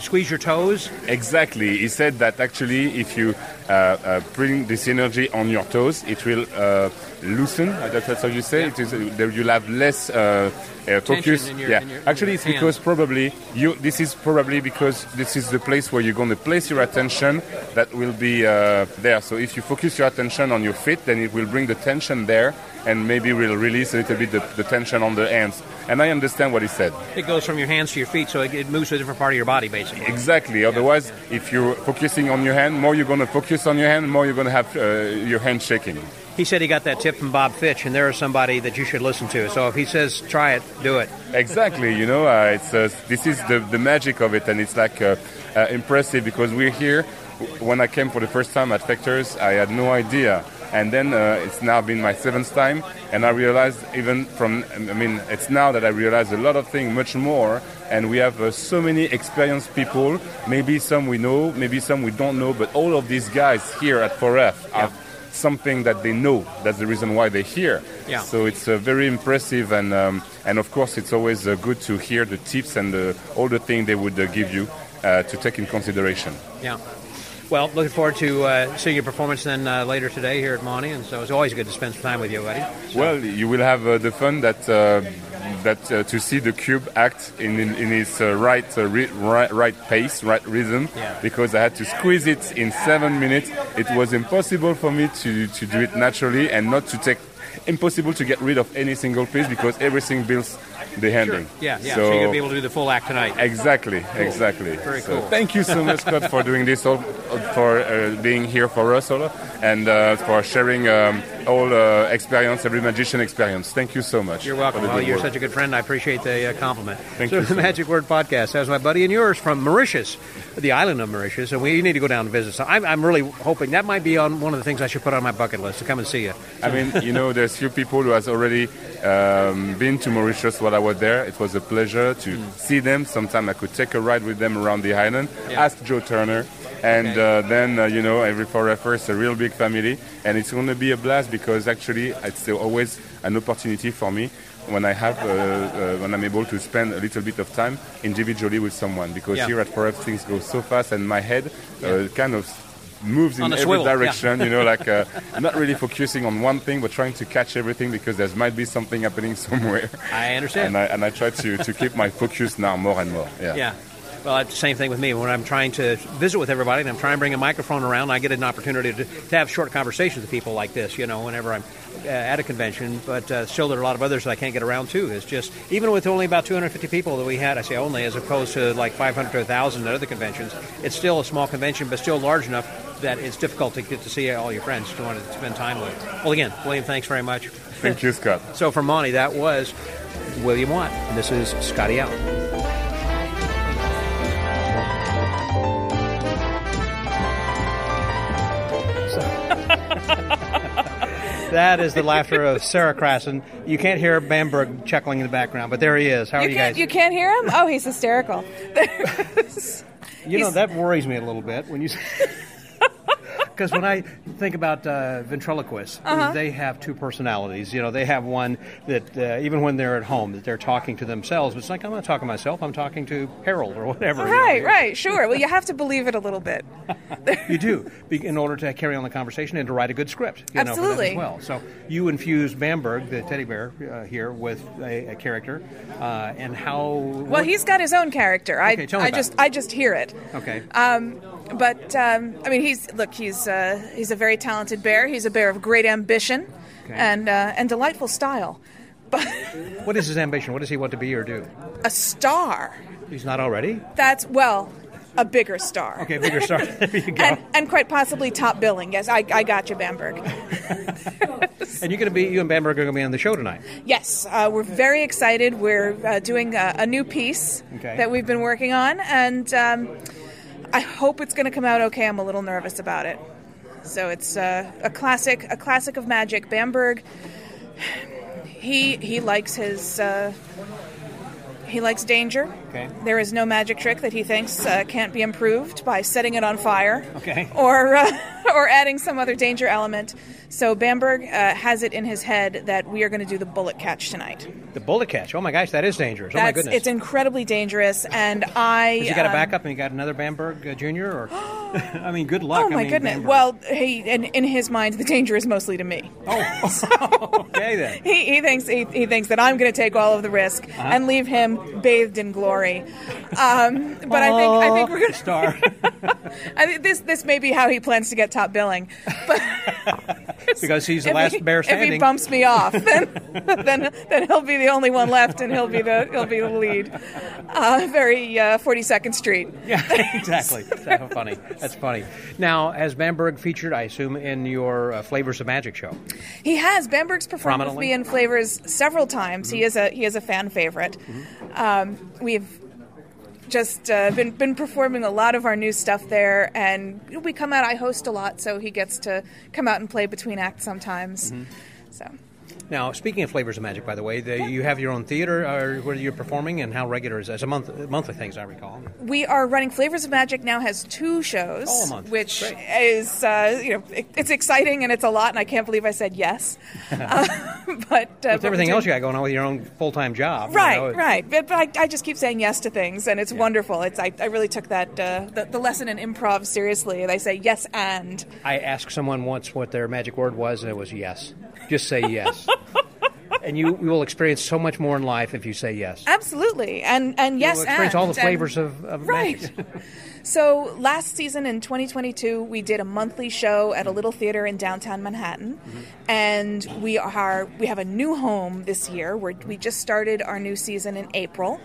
squeeze your toes. Exactly. He said that actually, if you bring this energy on your toes. It will uh, loosen. uh, That's, how you say it. Is, uh, you'll have less uh, uh, focus. your- yeah, your- actually, it's your because probably you. This is probably because this is the place where you're going to place your attention. That will be uh, there. So if you focus your attention on your feet, then it will bring the tension there, and maybe will release a little bit the, the tension on the hands. And I understand what he said. It goes from your hands to your feet, so it, it moves to a different part of your body, basically. Exactly. Otherwise, if you're focusing on your hand, more you're going to focus on your hand, the more you're going to have uh, your hand shaking. He said he got that tip from Bob Fitch, and there is somebody that you should listen to. So if he says try it, do it. Exactly. You know, uh, it's uh, this is the, the magic of it, and it's like uh, uh, impressive because we're here. When I came for the first time at Fechters, I had no idea. And then uh, it's now been my seventh time, and I realized even from, I mean, it's now that I realize a lot of things, much more, and we have uh, so many experienced people, maybe some we know, maybe some we don't know, but all of these guys here at 4F have something that they know. That's the reason why they're here. Yeah. So it's uh, very impressive, and um, and of course it's always uh, good to hear the tips and the, all the things they would uh, give you uh, to take in consideration. Yeah. Well, looking forward to uh, seeing your performance then uh, later today here at Monty, and so it's always good to spend some time with you, buddy. Well, you will have uh, the fun that uh, that uh, to see the cube act in in, in its uh, right, uh, ri- right right pace, right rhythm. Yeah. Because I had to squeeze it in seven minutes. It was impossible for me to to do it naturally and not to take. Impossible to get rid of any single piece because everything builds the handling. Yeah, yeah. So, you're going to be able to do the full act tonight. Exactly, exactly. Very So cool. Thank you so much, Scott, for doing this, all, for uh, being here for us, all, and uh, for sharing um, all uh, experience, every magician experience. Thank you so much. You're welcome. Well, you're work. such a good friend. I appreciate the uh, compliment. Thank so you the so much. Magic Word Podcast. Was my buddy and yours from Mauritius, the island of Mauritius, and we need to go down and visit. So I'm, I'm really hoping that might be on one of the things I should put on my bucket list to come and see you. I mean, you know, there's few people who has already um, been to Mauritius while I was there. It was a pleasure to see them. Sometime I could take a ride with them around the island. Yeah. Ask Joe Turner. And Okay. uh, then, uh, you know, every forever, it's a real big family. And it's going to be a blast because actually it's always an opportunity for me when I have, uh, uh, when I'm able to spend a little bit of time individually with someone. Because Yeah. here at 4F things go so fast and my head uh, kind of moves in every swivel, yeah. direction, you know, like uh, not really focusing on one thing, but trying to catch everything because there might be something happening somewhere. I understand. And I, and I try to, to keep my focus now more and more. Yeah. Yeah. Well, it's the same thing with me. When I'm trying to visit with everybody and I'm trying to bring a microphone around, I get an opportunity to, to have short conversations with people like this, you know, whenever I'm uh, at a convention. But uh, still, there are a lot of others that I can't get around to. It's just, even with only about 250 people that we had, I say only, as opposed to like 500 to 1,000 at other conventions, it's still a small convention, but still large enough that it's difficult to get to see all your friends to want to spend time with. Well, again, William, thanks very much. Thank you, Scott. So for Monty, that was William Watt. And this is Scotty out. That is the laughter of Sarah Crasson. You can't hear Bamberg chuckling in the background, but there he is. How are You you, guys? you can't hear him? Oh, he's hysterical. You know, that worries me a little bit when you. Because when I think about uh, ventriloquists, Uh-huh. they have two personalities. You know, they have one that uh, even when they're at home, that they're talking to themselves. It's like I'm not talking to myself. I'm talking to Harold or whatever. you know. right, right, sure. Well, you have to believe it a little bit. You do in order to carry on the conversation and to write a good script. You Know, Absolutely. as well. So you infused Bamberg, the teddy bear, uh, here with a, a character, uh, and how. Well, he's got his own character. I, Okay, tell me I about just, it. I just hear it. okay. Um, but um, I mean, he's look, he's uh, he's a very talented bear. He's a bear of great ambition Okay. and uh, and delightful style. But what is his ambition? What does he want to be or do? a star. He's not already. That's well, a bigger star. Okay, bigger star. there you go. And, and quite possibly top billing. Yes, I, I got you, Bamberg. And you're going to be, you and Bamberg are going to be on the show tonight. Yes, uh, we're very excited. We're uh, doing a, a new piece Okay. that we've been working on, and um, I hope it's going to come out okay. I'm a little nervous about it. So it's uh, a classic, a classic of magic. Bamberg, he he likes his. Uh, he likes danger. Okay. There is no magic trick that he thinks uh, can't be improved by setting it on fire. Okay. Or uh, or adding some other danger element. So Bamberg uh, has it in his head that we are going to do the bullet catch tonight. The bullet catch. Oh my gosh, that is dangerous. oh my goodness. it's incredibly dangerous, and I. Has he got a um, backup and you got another Bamberg uh, Junior? Or I mean, good luck. Oh I my mean, goodness! Bamberg. Well, he in, in his mind, the danger is mostly to me. Oh, okay then. He, he thinks he, he thinks that I'm going to take all of the risk Uh-huh. and leave him bathed in glory. Um, but I think I think we're going to star. I think this this may be how he plans to get top billing. But because he's the if last he, bear if he bumps me off, then then then he'll be the only one left, and he'll be the he'll be the lead. Uh, very uh, 42nd Street. Yeah, exactly. That's funny. That's funny. Now, has Bamberg featured, I assume, in your uh, Flavors of Magic show? He has. Bamberg's performed with me in Flavors several times. He is a he is a fan favorite. Um, we've just uh, been been performing a lot of our new stuff there, and we come out. I host a lot, so he gets to come out and play between acts sometimes. So Now, speaking of Flavors of Magic, by the way, the, you have your own theater uh, where you're performing, and how regular is that? It's a month, monthly thing, as I recall. we are running Flavors of Magic now has two shows, Oh, a month. which Great. is uh, you know it, it's exciting and it's a lot, and I can't believe I said yes. uh, but uh, With everything else you got going on with your own full time job. you Right, know, right. But, but I, I just keep saying yes to things, and it's wonderful. It's I, I really took that uh, the, the lesson in improv seriously, and I say yes and. I asked someone once what their magic word was, and it was yes. Just say yes. and you, you will experience so much more in life if you say yes. Absolutely, and and yes, experience and, all the and- flavors of, of right. So last season in 2022, we did a monthly show at a little theater in downtown Manhattan, Mm-hmm. and we are we have a new home this year. Where we just started our new season in April.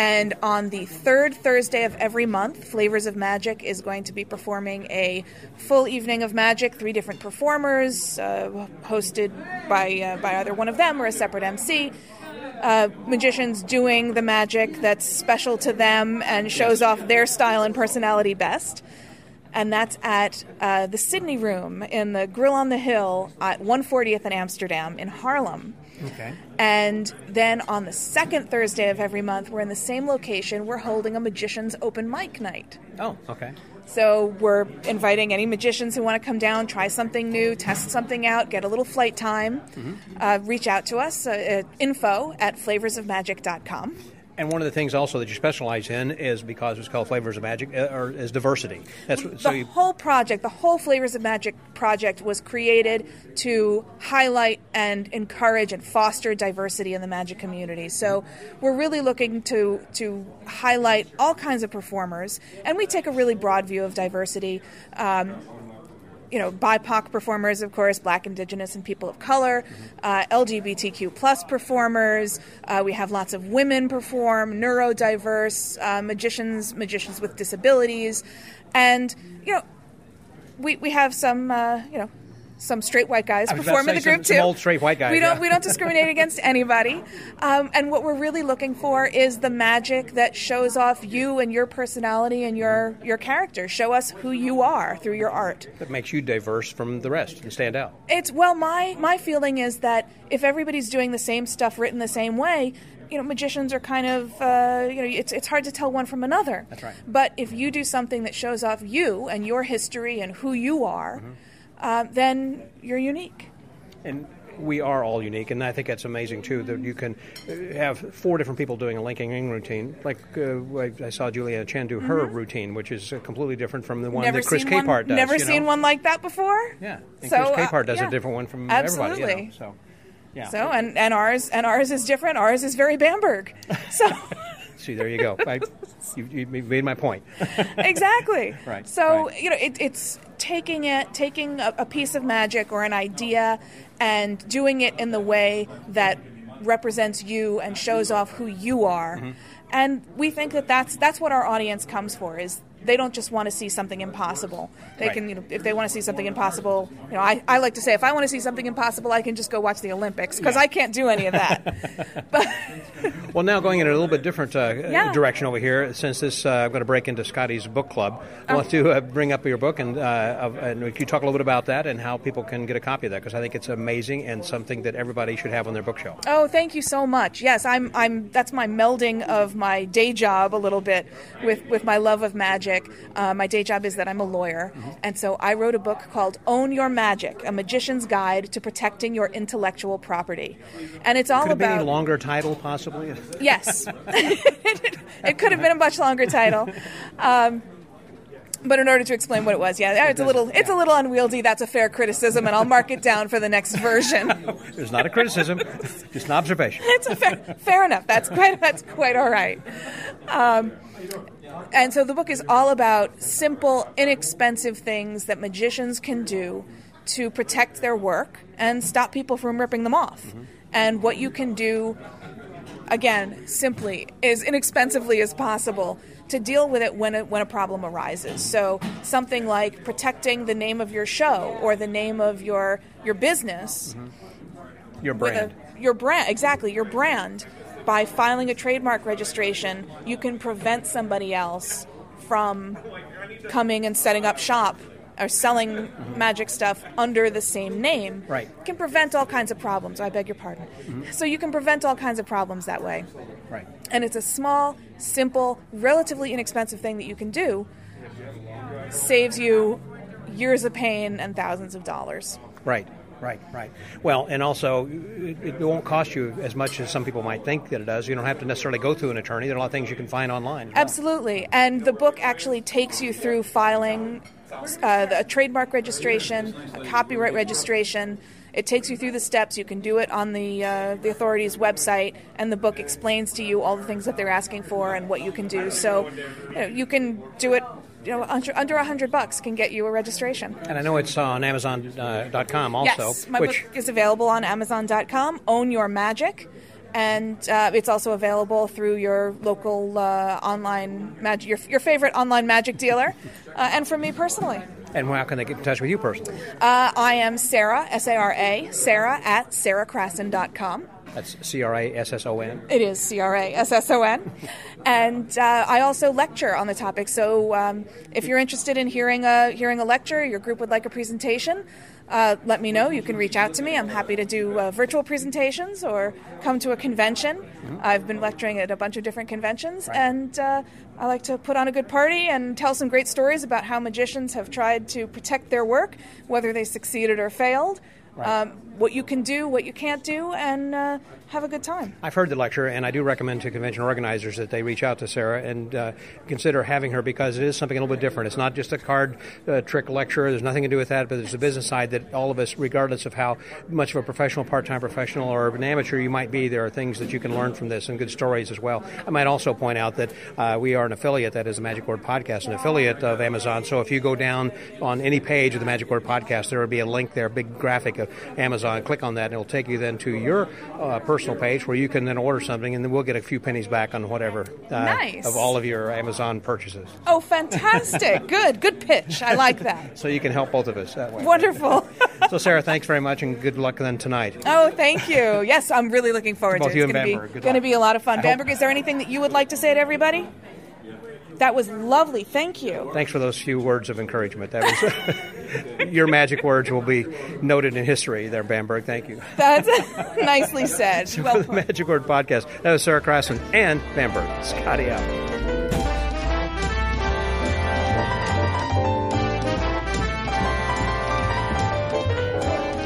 And on the third Thursday of every month, Flavors of Magic is going to be performing a full evening of magic, three different performers, uh, hosted by uh, by either one of them or a separate MC uh, magicians doing the magic that's special to them and shows off their style and personality best. And that's at uh, the Sydney Room in the Grill on the Hill at 140th in Amsterdam in Harlem. Okay. And then on the second Thursday of every month, we're in the same location. We're holding a magician's open mic night. Oh, okay. So we're inviting any magicians who want to come down, try something new, test something out, get a little flight time. Uh, reach out to us uh, info at flavorsofmagic.com. And one of the things also that you specialize in is because it's called Flavors of Magic, uh, or is diversity. That's what- so the you, whole project, the whole Flavors of Magic project was created to highlight and encourage and foster diversity in the magic community. So we're really looking to to highlight all kinds of performers, and we take a really broad view of diversity. Um, you know, BIPOC performers, of course, Black, Indigenous, and people of color, uh, LGBTQ plus performers. Uh, we have lots of women perform, neurodiverse uh, magicians, magicians with disabilities, and you know, we we have some uh, you know. Some straight white guys I was about perform in the group some- too. some old straight white guys, We don't yeah. we don't discriminate against anybody. Um, and what we're really looking for is the magic that shows off you and your personality and your your character. Show us who you are through your art. that makes you diverse from the rest and stand out. It's well, my my feeling is that if everybody's doing the same stuff written the same way, you know, magicians are kind of uh, you know, it's it's hard to tell one from another. That's right. But if you do something that shows off you and your history and who you are, uh, then you're unique. And we are all unique, and I think that's amazing too. That you can uh, have four different people doing a linking in routine. Like uh, I- I saw Juliana Chen do her routine, which is uh, completely different from the one never that Chris seen one, Capehart does. Never you know? seen one like that before. Yeah, and So, Chris uh, does yeah. a different one from Absolutely. everybody. You know, so, yeah. So and, and ours and ours is different. Ours is very Bamberg. So See, there you go. I, you, you made my point. exactly. Right, So right. you know, it, it's taking it, taking a, a piece of magic or an idea, and doing it in the way that represents you and shows off who you are. Mm-hmm. And we think that that's that's what our audience comes for. Is they don't just want to see something impossible. They Right. can, you know, if they want to see something impossible, you know, I, I like to say if I want to see something impossible, I can just go watch the Olympics because I can't do any of that. but Well, now going in a little bit different uh, Yeah. direction over here, since this, uh, I'm going to break into Scotty's book club. I Oh. want to uh, bring up your book and, uh, and can you talk a little bit about that and how people can get a copy of that? Because I think it's amazing and something that everybody should have on their bookshelf. Oh, thank you so much. Yes, I'm. I'm. That's my melding of my day job a little bit with with my love of magic. Magic. Uh, my day job is that I'm a lawyer, Mm-hmm. and so I wrote a book called "Own Your Magic: A Magician's Guide to Protecting Your Intellectual Property," and it's all Could about any longer title, possibly? Yes. it could have been a much longer title. Um, but in order to explain what it was, yeah, it's a little it's a little unwieldy. That's a fair criticism, and I'll mark it down for the next version. It's not a criticism, just an observation. it's a fair, fair enough. That's quite that's quite all right. Um, and so the book is all about simple, inexpensive things that magicians can do to protect their work and stop people from ripping them off. And what you can do, again, simply, as inexpensively as possible to deal with it when, it when a problem arises. So something like protecting the name of your show or the name of your, your business Your brand. a, your brand exactly your brand by filing a trademark registration you can prevent somebody else from coming and setting up shop or selling magic stuff under the same name. Right. Can prevent all kinds of problems. I beg your pardon. Mm-hmm. So you can prevent all kinds of problems that way. Right. and it's a small simple relatively inexpensive thing that you can do. Saves you years of pain and thousands of dollars. Right, right, right. Well, and also, it, it won't cost you as much as some people might think that it does. You don't have to necessarily go through an attorney. There are a lot of things you can find online. Absolutely. And the book actually takes you through filing uh, a trademark registration, a copyright registration. It takes you through the steps. You can do it on the uh, the authorities' website, and the book explains to you all the things that they're asking for and what you can do. So, you, know, you can do it. You know, under under a hundred bucks can get you a registration. And I know it's on Amazon.com also. yes, my which book is available on Amazon.com. Own Your Magic, and uh, it's also available through your local uh, online magic, your, your favorite online magic dealer, uh, and from me personally. and how can they get in touch with you personally? Uh, I am Sarah S A R A Sarah at sarahcrasson.com. That's C R A S S O N. It is C R A S S O N. And uh, I also lecture on the topic. So um, if you're interested in hearing a, hearing a lecture, your group would like a presentation, uh, let me know. You can reach out to me. I'm happy to do uh, virtual presentations or come to a convention. I've been lecturing at a bunch of different conventions, and uh, I like to put on a good party and tell some great stories about how magicians have tried to protect their work, whether they succeeded or failed. Um, what you can do, what you can't do, and uh, have a good time. I've heard the lecture, and I do recommend to convention organizers that they reach out to Sarah and uh, consider having her because it is something a little bit different. It's not just a card uh, trick lecture. There's nothing to do with that, but there's a business side that all of us, regardless of how much of a professional, part-time professional, or an amateur you might be, there are things that you can learn from this and good stories as well. I might also point out that uh, we are an affiliate, that is the Magic Word Podcast, an affiliate of Amazon. So if you go down on any page of the Magic Word Podcast, there will be a link there, a big graphic of Amazon. Click on that, and it'll take you then to your uh, personal page where you can then order something, and then we'll get a few pennies back on whatever uh, Nice. of all of your Amazon purchases. Oh, fantastic. good. Good pitch. I like that. So you can help both of us that way. Wonderful. So, Sarah, thanks very much, and good luck then tonight. Oh, thank you. Yes, I'm really looking forward Both to it. you It's and going to Bamberg. be to be a lot of fun. I hope- Bamberg, is there anything that you would like to say to everybody? That was lovely. Thank you. Thanks for those few words of encouragement. That was your magic words will be noted in history there, Bamberg. Thank you. That's nicely said. Well For the Magic Word Podcast, that was Sarah Crasson and Bamberg. Scotty out.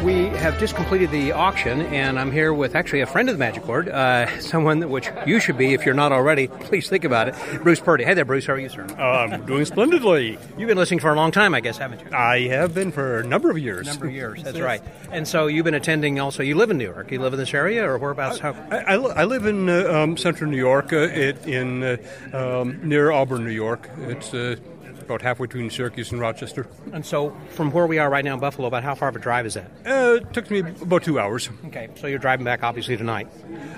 We have just completed the auction, and I'm here with actually a friend of the Magic Word, uh, someone that, which you should be if you're not already. Please think about it. Bruce Purdy. Hey there, Bruce. How are you, sir? Uh, I'm doing splendidly. You've been listening for a long time, I guess, haven't you? I have been for a number of years. A number of years. That's right. And so you've been attending. Also, you live in New York. You live in this area, or whereabouts? How? I, I, I live in uh, um, central New York, uh, it, in uh, um, near Auburn, New York. It's uh, about halfway between Syracuse and Rochester. And so, from where we are right now in Buffalo, about how far of a drive is that? Uh, it took me about two hours. Okay, so you're driving back obviously tonight.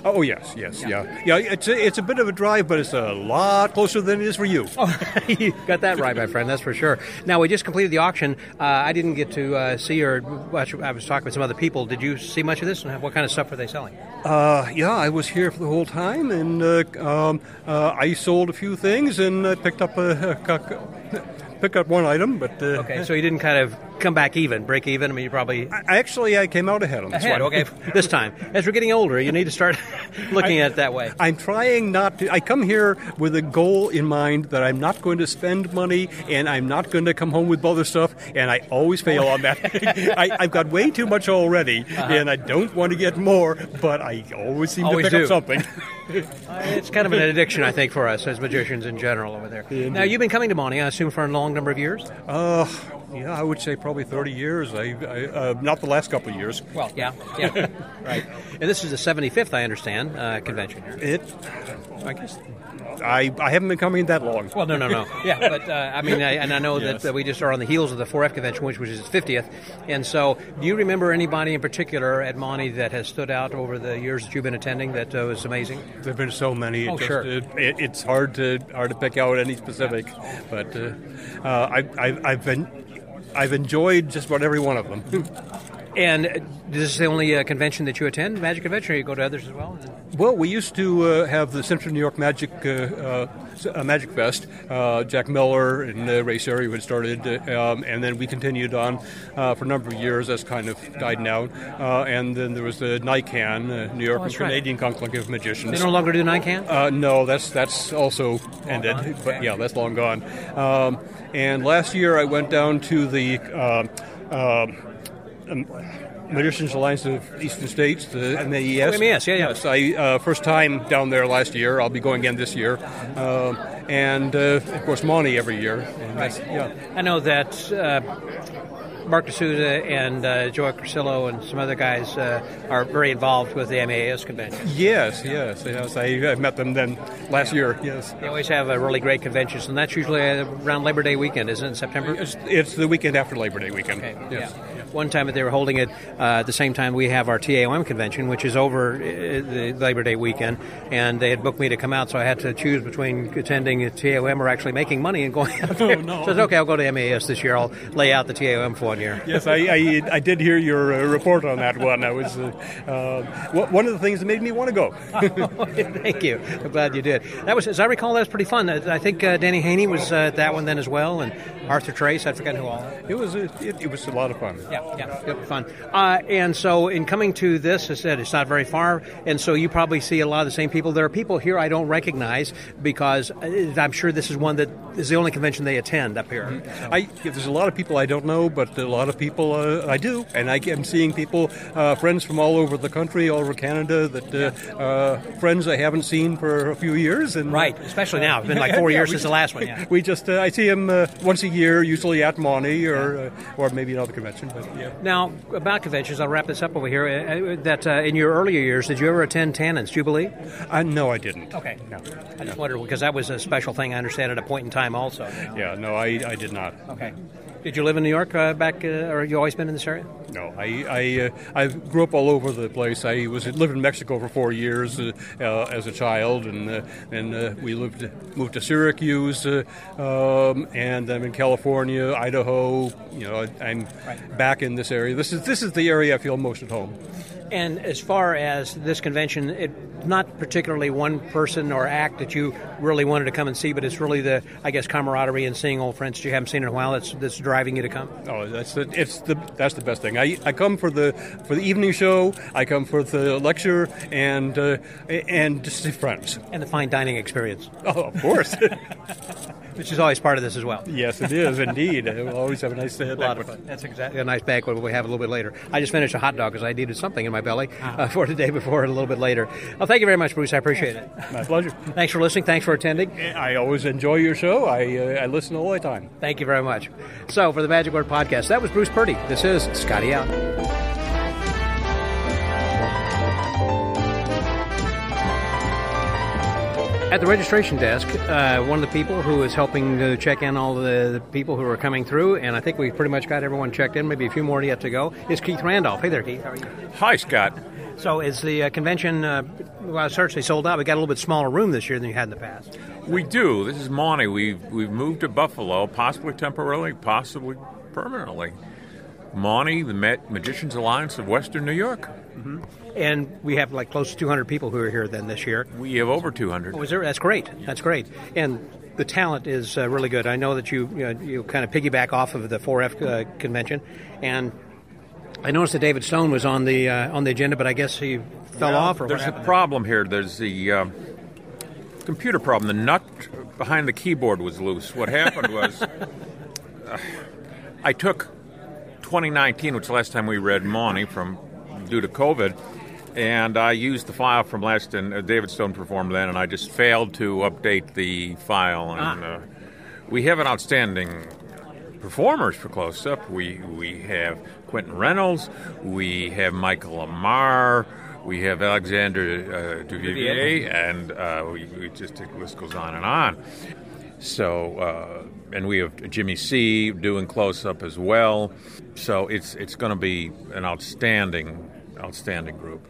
Oh yes, yes, yeah, yeah. It's a, it's a bit of a drive, but it's a lot closer than it is for you. you got that right, my friend. That's for sure. Now we just completed the auction. Uh, I didn't get to uh, see or watch. I was talking with some other people. Did you see much of this? And what kind of stuff were they selling? Uh, yeah, I was here for the whole time, and uh, um, uh, I sold a few things and picked up a, a, picked up one item, but uh, Okay, so you didn't kind of come back even, break even? I mean, you probably I, actually I came out ahead on this ahead. one. Okay, this time as we're getting older, you need to start looking I- at it that way. I'm trying not to. I come here with a goal in mind that I'm not going to spend money and I'm not going to come home with other stuff, and I always fail on that. I, I've got way too much already, and I don't want to get more, but I always seem Always to pick do. up something. It's kind of an addiction, I think, for us as magicians in general over there. Now, you've been coming to Monty, I assume, for a long number of years. Uh, yeah, I would say probably 30 years. I, I uh, not the last couple of years. Well, yeah, yeah, right. And this is the 75th, I understand, uh, convention. It, I guess, I, I haven't been coming in that long. Well, no, no, no. Yeah, but uh, I mean, I, and I know Yes. that uh, we just are on the heels of the 4F convention, which was its 50th. And so, do you remember anybody in particular at Monty that has stood out over the years that you've been attending that uh, was amazing? There've been so many. Oh, just, sure. It, it, it's hard to hard to pick out any specific, but uh, uh, I, I, I've been. I've enjoyed just about every one of them. And this is the only uh, convention that you attend, Magic Convention, or you go to others as well? Well, we used to uh, have the Central New York Magic uh, uh, uh, Magic Fest. Uh, Jack Miller and uh, Ray Seri had started, uh, um, and then we continued on uh, for a number of years. That's kind of died down. Uh, and then there was the NICAN, uh, New York Oh, and right. Canadian Conclave of Magicians. They no longer do NICAN? Uh, no, that's that's also ended. But yeah, that's long gone. Um, and last year I went down to the. Um, Magicians Alliance of Eastern States, the MAES. MES, yeah, yeah. Yes, I uh, first time down there last year. I'll be going again this year, um, and uh, of course Monty every year. And that's- yeah. I know that uh, Mark D'Souza and uh, Joe Crusillo and some other guys uh, are very involved with the MAS convention. Yes, yes, yes. I, I met them then last year. Yes. They always have a really great conventions, and that's usually around Labor Day weekend, isn't it, in September? It's, it's the weekend after Labor Day weekend. Okay, Yes. yeah. One time that they were holding it uh, at the same time we have our TAOM convention, which is over uh, the Labor Day weekend, and they had booked me to come out, so I had to choose between attending a TAOM or actually making money and going out there. no. So I said, okay, I'll go to MAS this year. I'll lay out the TAOM for one year. Yes, I, I, I did hear your uh, report on that one. I was uh, uh, one of the things that made me want to go. Thank you. I'm glad you did. That was, as I recall, that was pretty fun. I I think uh, Danny Haney was uh, at that one then as well, and Arthur Trace. I forget who all. It was a, it, it was a lot of fun. Yeah, yeah, yeah. yep, fun. Uh, and so, in coming to this, I said it's not very far, and so you probably see a lot of the same people. There are people here I don't recognize because uh, I'm sure this is one that is the only convention they attend up here. I, there's a lot of people I don't know, but a lot of people uh, I do, and I am seeing people, uh, friends from all over the country, all over Canada, that uh, uh, friends I haven't seen for a few years, and Right, especially now. It's been like four Yeah, years since the last one. Yeah. We just uh, I see him uh, once a year, usually at Monty or uh, or maybe another convention. But yeah. Now, about conventions, I'll wrap this up over here. Uh, uh, that uh, in your earlier years, did you ever attend Tannen's Jubilee? Uh, no, I didn't. Okay, no. I just wondered because that was a special thing. I understand at a point in time, also. Yeah, no, I, I did not. Okay. Did you live in New York uh, back, uh, or you always been in this area? No, I I, uh, I grew up all over the place. I was lived in Mexico for four years uh, uh, as a child, and uh, and uh, we lived moved to Syracuse, uh, um, and I'm in California, Idaho. You know, I'm back in this area. This is this is the area I feel most at home. And as far as this convention, it not particularly one person or act that you really wanted to come and see, but it's really the, I guess, camaraderie and seeing old friends that you haven't seen in a while that's, that's driving you to come. Oh, that's the, it's the that's the best thing. I, I come for the for the evening show. I come for the lecture and uh, and just see friends. And the fine dining experience. Oh, of course. Which is always part of this as well. yes, it is indeed. We'll always have a nice uh, A lot of fun. That's exactly a nice banquet we have a little bit later. I just finished a hot dog because I needed something in my belly uh, for the day before and a little bit later. Well, thank you very much, Bruce. I appreciate it. My pleasure. Thanks for listening. Thanks for attending. I always enjoy your show. I uh, I listen all the time. Thank you very much. So, for the Magic Word Podcast, that was Bruce Purdy. This is Scotty out. At the registration desk, uh, one of the people who is helping to check in all the, the people who are coming through, and I think we've pretty much got everyone checked in, maybe a few more yet to go, is Keith Randolph. Hey there, Keith. How are you? Hi, Scott. So, is the uh, convention, uh, well, certainly sold out. We got a little bit smaller room this year than you had in the past. We do. This is Monty. We've we've moved to Buffalo, possibly temporarily, possibly permanently. Monty, the Met Magicians Alliance of Western New York. And we have like close to 200 people who are here then this year. We have over 200. Oh, is there? That's great. That's great. And the talent is uh, really good. I know that you you, know, you kind of piggyback off of the 4F uh, convention, and I noticed that David Stone was on the uh, on the agenda, but I guess he fell Well, off. Or there's a problem here. There's the uh, computer problem. The nut behind the keyboard was loose. What happened was I took 2019, which is the last time we read Monty from due to COVID, and I used the file from last, and uh, David Stone performed then, and I just failed to update the file. And uh, we have an outstanding performers for close up. We we have Quentin Reynolds, we have Michael Ammar, we have Alexander uh, Duvivier, and uh, we, we just the list goes on and on. So uh, and we have Jimmy C doing close up as well. So it's it's going to be an outstanding outstanding group.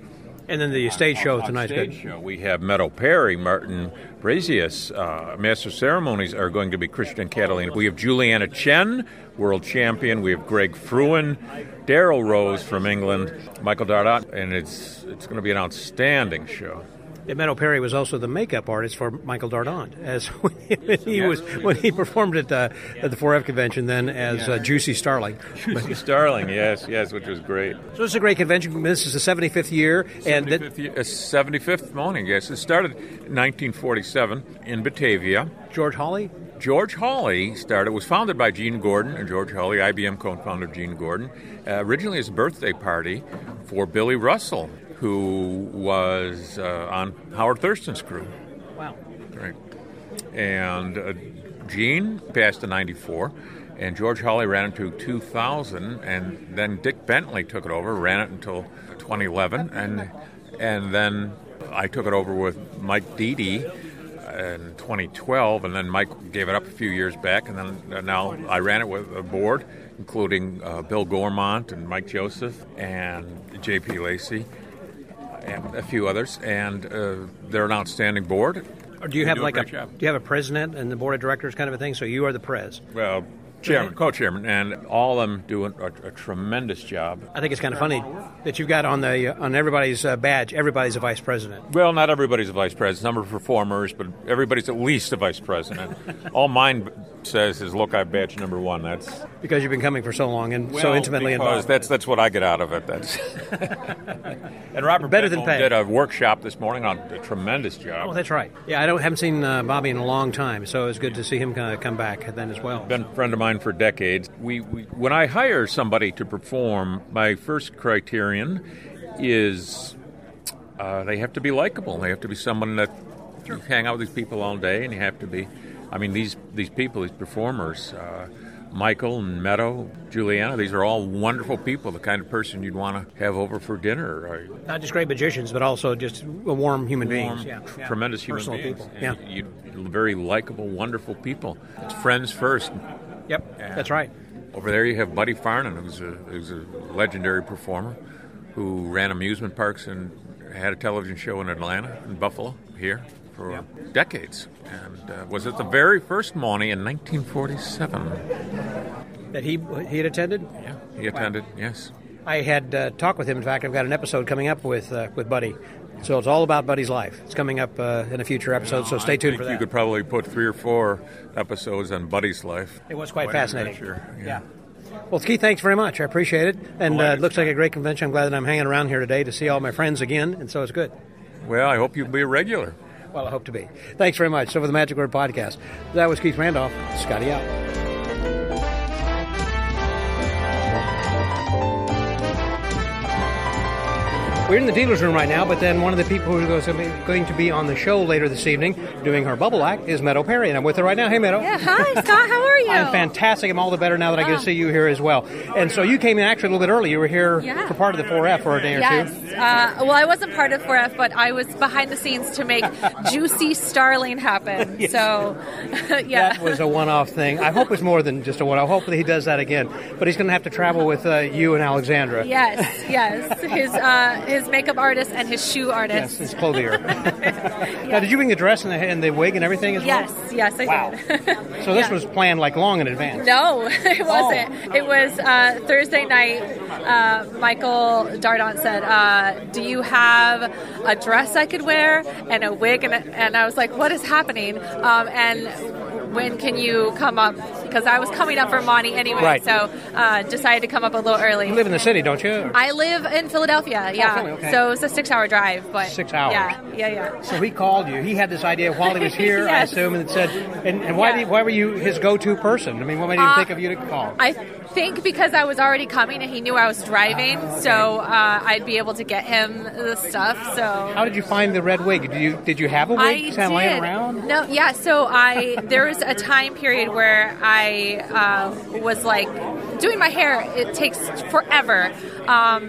And then the stage show tonight's stage good. show, we have Meadow Perry, Martin Braessas. Uh, Master ceremonies are going to be Christian Katalina. We have Juliana Chen, world champion. We have Greg Frewin, Darryl Rose from England, Michael Dardant, and it's it's going to be an outstanding show. Meadow Perry was also the makeup artist for Michael Dardant, as when he was when he performed at, uh, at the 4F convention. Then as uh, Juicy Starling. Juicy Starling, yes, yes, which was great. So it's a great convention. This is the 75th year, and that, 75th, year- uh, 75th morning, yes. It started in 1947 in Batavia. George Hawley? George Hawley started, was founded by Gene Gordon and George Hawley, IBM co founder Gene Gordon, uh, originally as a birthday party for Billy Russell, who was uh, on Howard Thurston's crew. Wow. Right. And uh, Gene passed in 94, and George Hawley ran it to 2000, and then Dick Bentley took it over, ran it until 2011, and, and then I took it over with Mike Deedy in 2012, and then Mike gave it up a few years back, and then uh, now I ran it with a board, including uh, Bill Gormont and Mike Joseph and J.P. Lacey and a few others, and uh, they're an outstanding board. Or do you They have do like a great job. do you have a president and the board of directors kind of a thing? So you are the pres. Well, chairman, co-chairman, and all of them doing a, a tremendous job. I think it's kind of funny that you've got on the on everybody's uh, badge. Everybody's a vice president. Well, not everybody's a vice president. Some are performers, but everybody's at least a vice president. all mine says is, "Look, I badge number one." That's Because you've been coming for so long and so intimately involved. That's that's what I get out of it. That's and Robert Better than pay. did a workshop this morning on a tremendous job. Oh, that's right. Yeah, I don't haven't seen uh, Bobby in a long time, so it was good to see him kind of come back then as well. been a friend of mine for decades. We, we when I hire somebody to perform, my first criterion is uh, they have to be likable. They have to be someone that you hang out with these people all day, and you have to be. I mean, these these people, these performers. Uh, Michael and Meadow, Juliana, these are all wonderful people, the kind of person you'd want to have over for dinner. Or Not just great magicians, but also just warm human warm, beings. Yeah, tr- yeah. tremendous human Personal beings. people. Yeah. you, you- very likable, wonderful people. It's friends first. Yep, And that's right. Over there, you have Buddy Farnan, who's a, who's a legendary performer who ran amusement parks and had a television show in Atlanta and Buffalo here for decades, and uh, was at the very first Monty in 1947. That he he had attended. Yeah, he attended. Yes. I had uh, talked with him. In fact, I've got an episode coming up with uh, with Buddy. So it's all about Buddy's life. It's coming up uh, in a future episode. So stay I tuned for that. You could probably put three or four episodes on Buddy's life. It was quite an fascinating. adventure, Yeah. Well, Keith, thanks very much. I appreciate it. And uh, it looks like a great convention. I'm glad that I'm hanging around here today to see all my friends again, and so it's good. Well, I hope you'll be a regular. Well, I hope to be. Thanks very much. So for the Magic Word Podcast, that was Keith Randolph. Scotty out. We're in the dealer's room right now, but then one of the people who is going to be on the show later this evening doing her bubble act is Meadow Perry, and I'm with her right now. Hey, Meadow. Yeah, hi, Scott. How are you? I'm fantastic. I'm all the better now that I get to see you here as well. And so you came in actually a little bit early. You were here Yeah. for part of the 4F for a day or Yes. two. Uh, well, I wasn't part of 4F, but I was behind the scenes to make Juicy Starling happen. So, yeah. That was a one-off thing. I hope it's more than just a one. I hope that he does that again. But he's going to have to travel with uh, you and Alexandra. Yes, yes. His uh, his makeup artist and his shoe artist. Yes, his clothier. Now, did you bring the dress and the, and the wig and everything as well? Yes, yes, I Wow. did. So this Yeah. was planned like long in advance. No, it wasn't. It was uh, Thursday night. Uh, Michael Dardant said, uh, "Do you have a dress I could wear and a wig?" And, and I was like, "What is happening?" Um, and when can you come up? Because I was coming up for Monty anyway, Right. so uh, decided to come up a little early. You live in the city, don't you? I live in Philadelphia, yeah. Philly, okay. So it's a six-hour drive, but Six hours. Yeah, yeah, yeah. So he called you. He had this idea while he was here, I assume, and said, and, and why, Yeah. did, why were you his go-to person? I mean, what made him Uh, think of you to call? I think because I was already coming and he knew I was driving, so uh, I'd be able to get him the stuff. So How did you find the red wig? Did you did you have a wig I kind of laying around? No, yeah. So I there was a time period where I uh, was like doing my hair. It takes forever, um,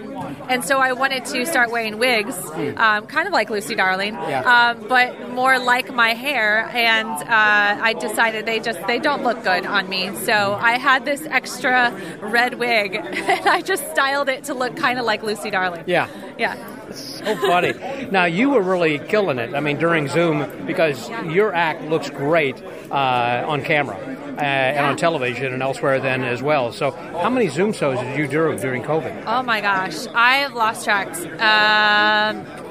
and so I wanted to start wearing wigs, um, kind of like Lucy Darling, Yeah. um, but more like my hair. And uh, I decided they just they don't look good on me. So I had this extra red wig, and I just styled it to look kind of like Lucy Darling. Yeah. Yeah. So funny. now you were really killing it. I mean, during Zoom because your act looks great uh, on camera uh, and on television and elsewhere then as well. So, how many Zoom shows did you do during COVID? Oh my gosh, I have lost track. Um,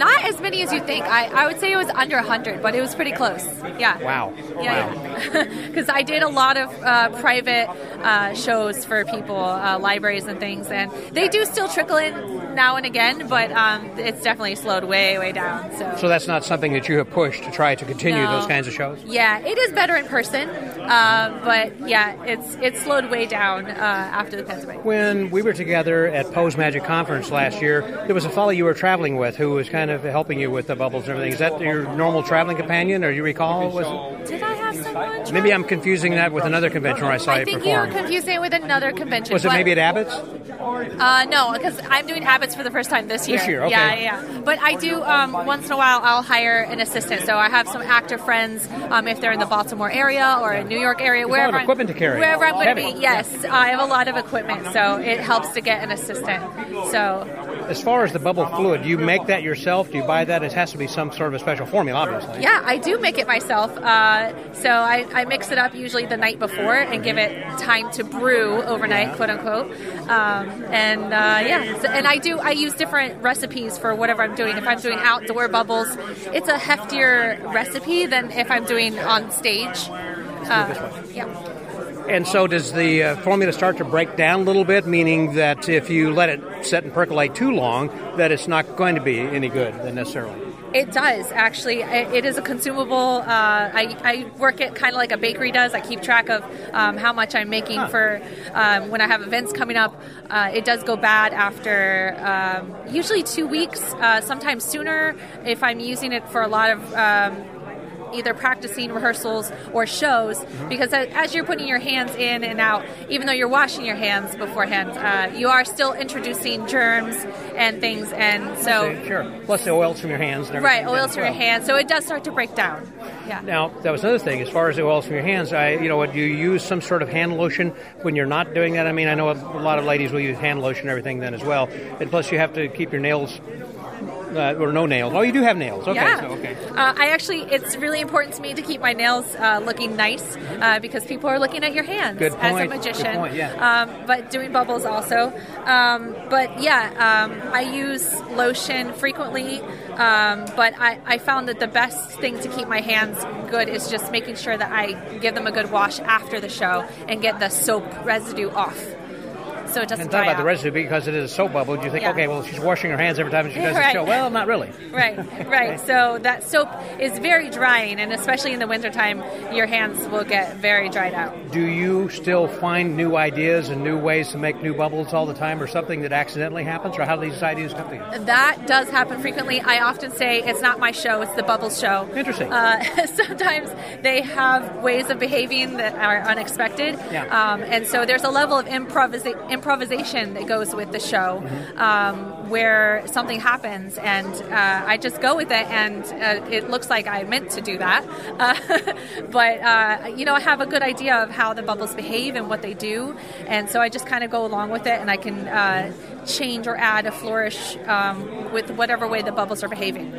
not as many as you think. I, I would say it was under 100, but it was pretty close. Yeah. Wow. Yeah, because I did a lot of uh, private uh, shows for people, uh, libraries and things, and they do still trickle in now and again, but um, it's definitely slowed way, way down. So. So that's not something that you have pushed to try to continue No. those kinds of shows. Yeah, it is better in person, uh, but yeah, it's it's slowed way down uh, after the pandemic. When we were together at Pose Magic Conference last year, there was a fellow you were traveling with who was kind of helping you with the bubbles and everything. Is that your normal traveling companion, or you recall? Was it? Did I have someone? Maybe I'm confusing that with another convention where I saw I you think you were perform. confusing it with another convention. Was it maybe at Abbott's? Uh, no, because I'm doing Abbott's for the first time this year. This year, okay. Yeah, yeah. But I do um, once in a while. I'll hire an assistant. So I have some actor friends um, if they're in the Baltimore area or in New York area, There's wherever equipment to carry. Wherever I'm going to be. Yes, I have a lot of equipment, so it helps to get an assistant. So As far as the bubble fluid, do you make that yourself? Do you buy that? It has to be some sort of a special formula, obviously. yeah, I do make it myself. Uh, so I, I mix it up usually the night before and give it time to brew overnight, quote unquote. Um, and uh, yeah, so, and I do I use different recipes for whatever I'm doing. If I'm doing outdoor bubbles, it's a heftier recipe than if I'm doing on stage. Uh, yeah. And so, does the uh, formula start to break down a little bit? Meaning that if you let it set and percolate too long, that it's not going to be any good necessarily. It does actually. It is a consumable. Uh, I, I work it kind of like a bakery does. I keep track of um, how much I'm making for um, when I have events coming up. Uh, it does go bad after um, usually two weeks, uh, sometimes sooner if I'm using it for a lot of. Either practicing rehearsals or shows, because as you're putting your hands in and out, even though you're washing your hands beforehand, uh, you are still introducing germs and things, and so sure. Plus the oils from your hands and Right, oils from your hands. So it does start to break down. Yeah. Now, that was another thing. As far as the oils from your hands, I, you know, what, do you use some sort of hand lotion when you're not doing that? I mean, I know a lot of ladies will use hand lotion and everything then as well. And plus, you have to keep your nails, uh, or no nails. Oh, you do have nails. Okay, yeah. so, okay. Uh, I actually, it's really important to me to keep my nails uh, looking nice uh, because people are looking at your hands Good as a point, good magician. point, yeah. Um, but doing bubbles also. Um, but yeah, um, I use lotion frequently. Um, but I, I found that the best thing to keep my hands good is just making sure that I give them a good wash after the show and get the soap residue off. So it doesn't And talk about out. the residue because it is a soap bubble. Do you think, Yeah. okay, well, she's washing her hands every time she does Right. the show. Well, not really. Right, right. So that soap is very drying, and especially in the wintertime, your hands will get very dried out. Do you still find new ideas and new ways to make new bubbles all the time, or something that accidentally happens, or how do these ideas come to you? That does happen frequently. I often say it's not my show; it's the Bubbles show. Interesting. Uh, sometimes they have ways of behaving that are unexpected, Yeah. um, and so there's a level of improvisa- improvisation that goes with the show, um, where something happens, and uh, I just go with it, and uh, it looks like I meant to do that. Uh, but uh, you know, I have a good idea of how the bubbles behave and what they do, and so I just kind of go along with it, and I can uh, change or add a flourish um, with whatever way the bubbles are behaving.